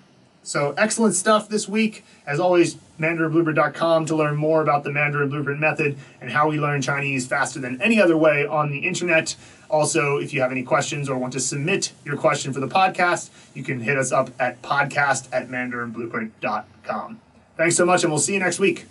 So excellent stuff this week. As always, mandarinblueprint.com to learn more about the Mandarin Blueprint method and how we learn Chinese faster than any other way on the internet. Also, if you have any questions or want to submit your question for the podcast, you can hit us up at podcast at mandarinblueprint.com. Thanks so much, and we'll see you next week.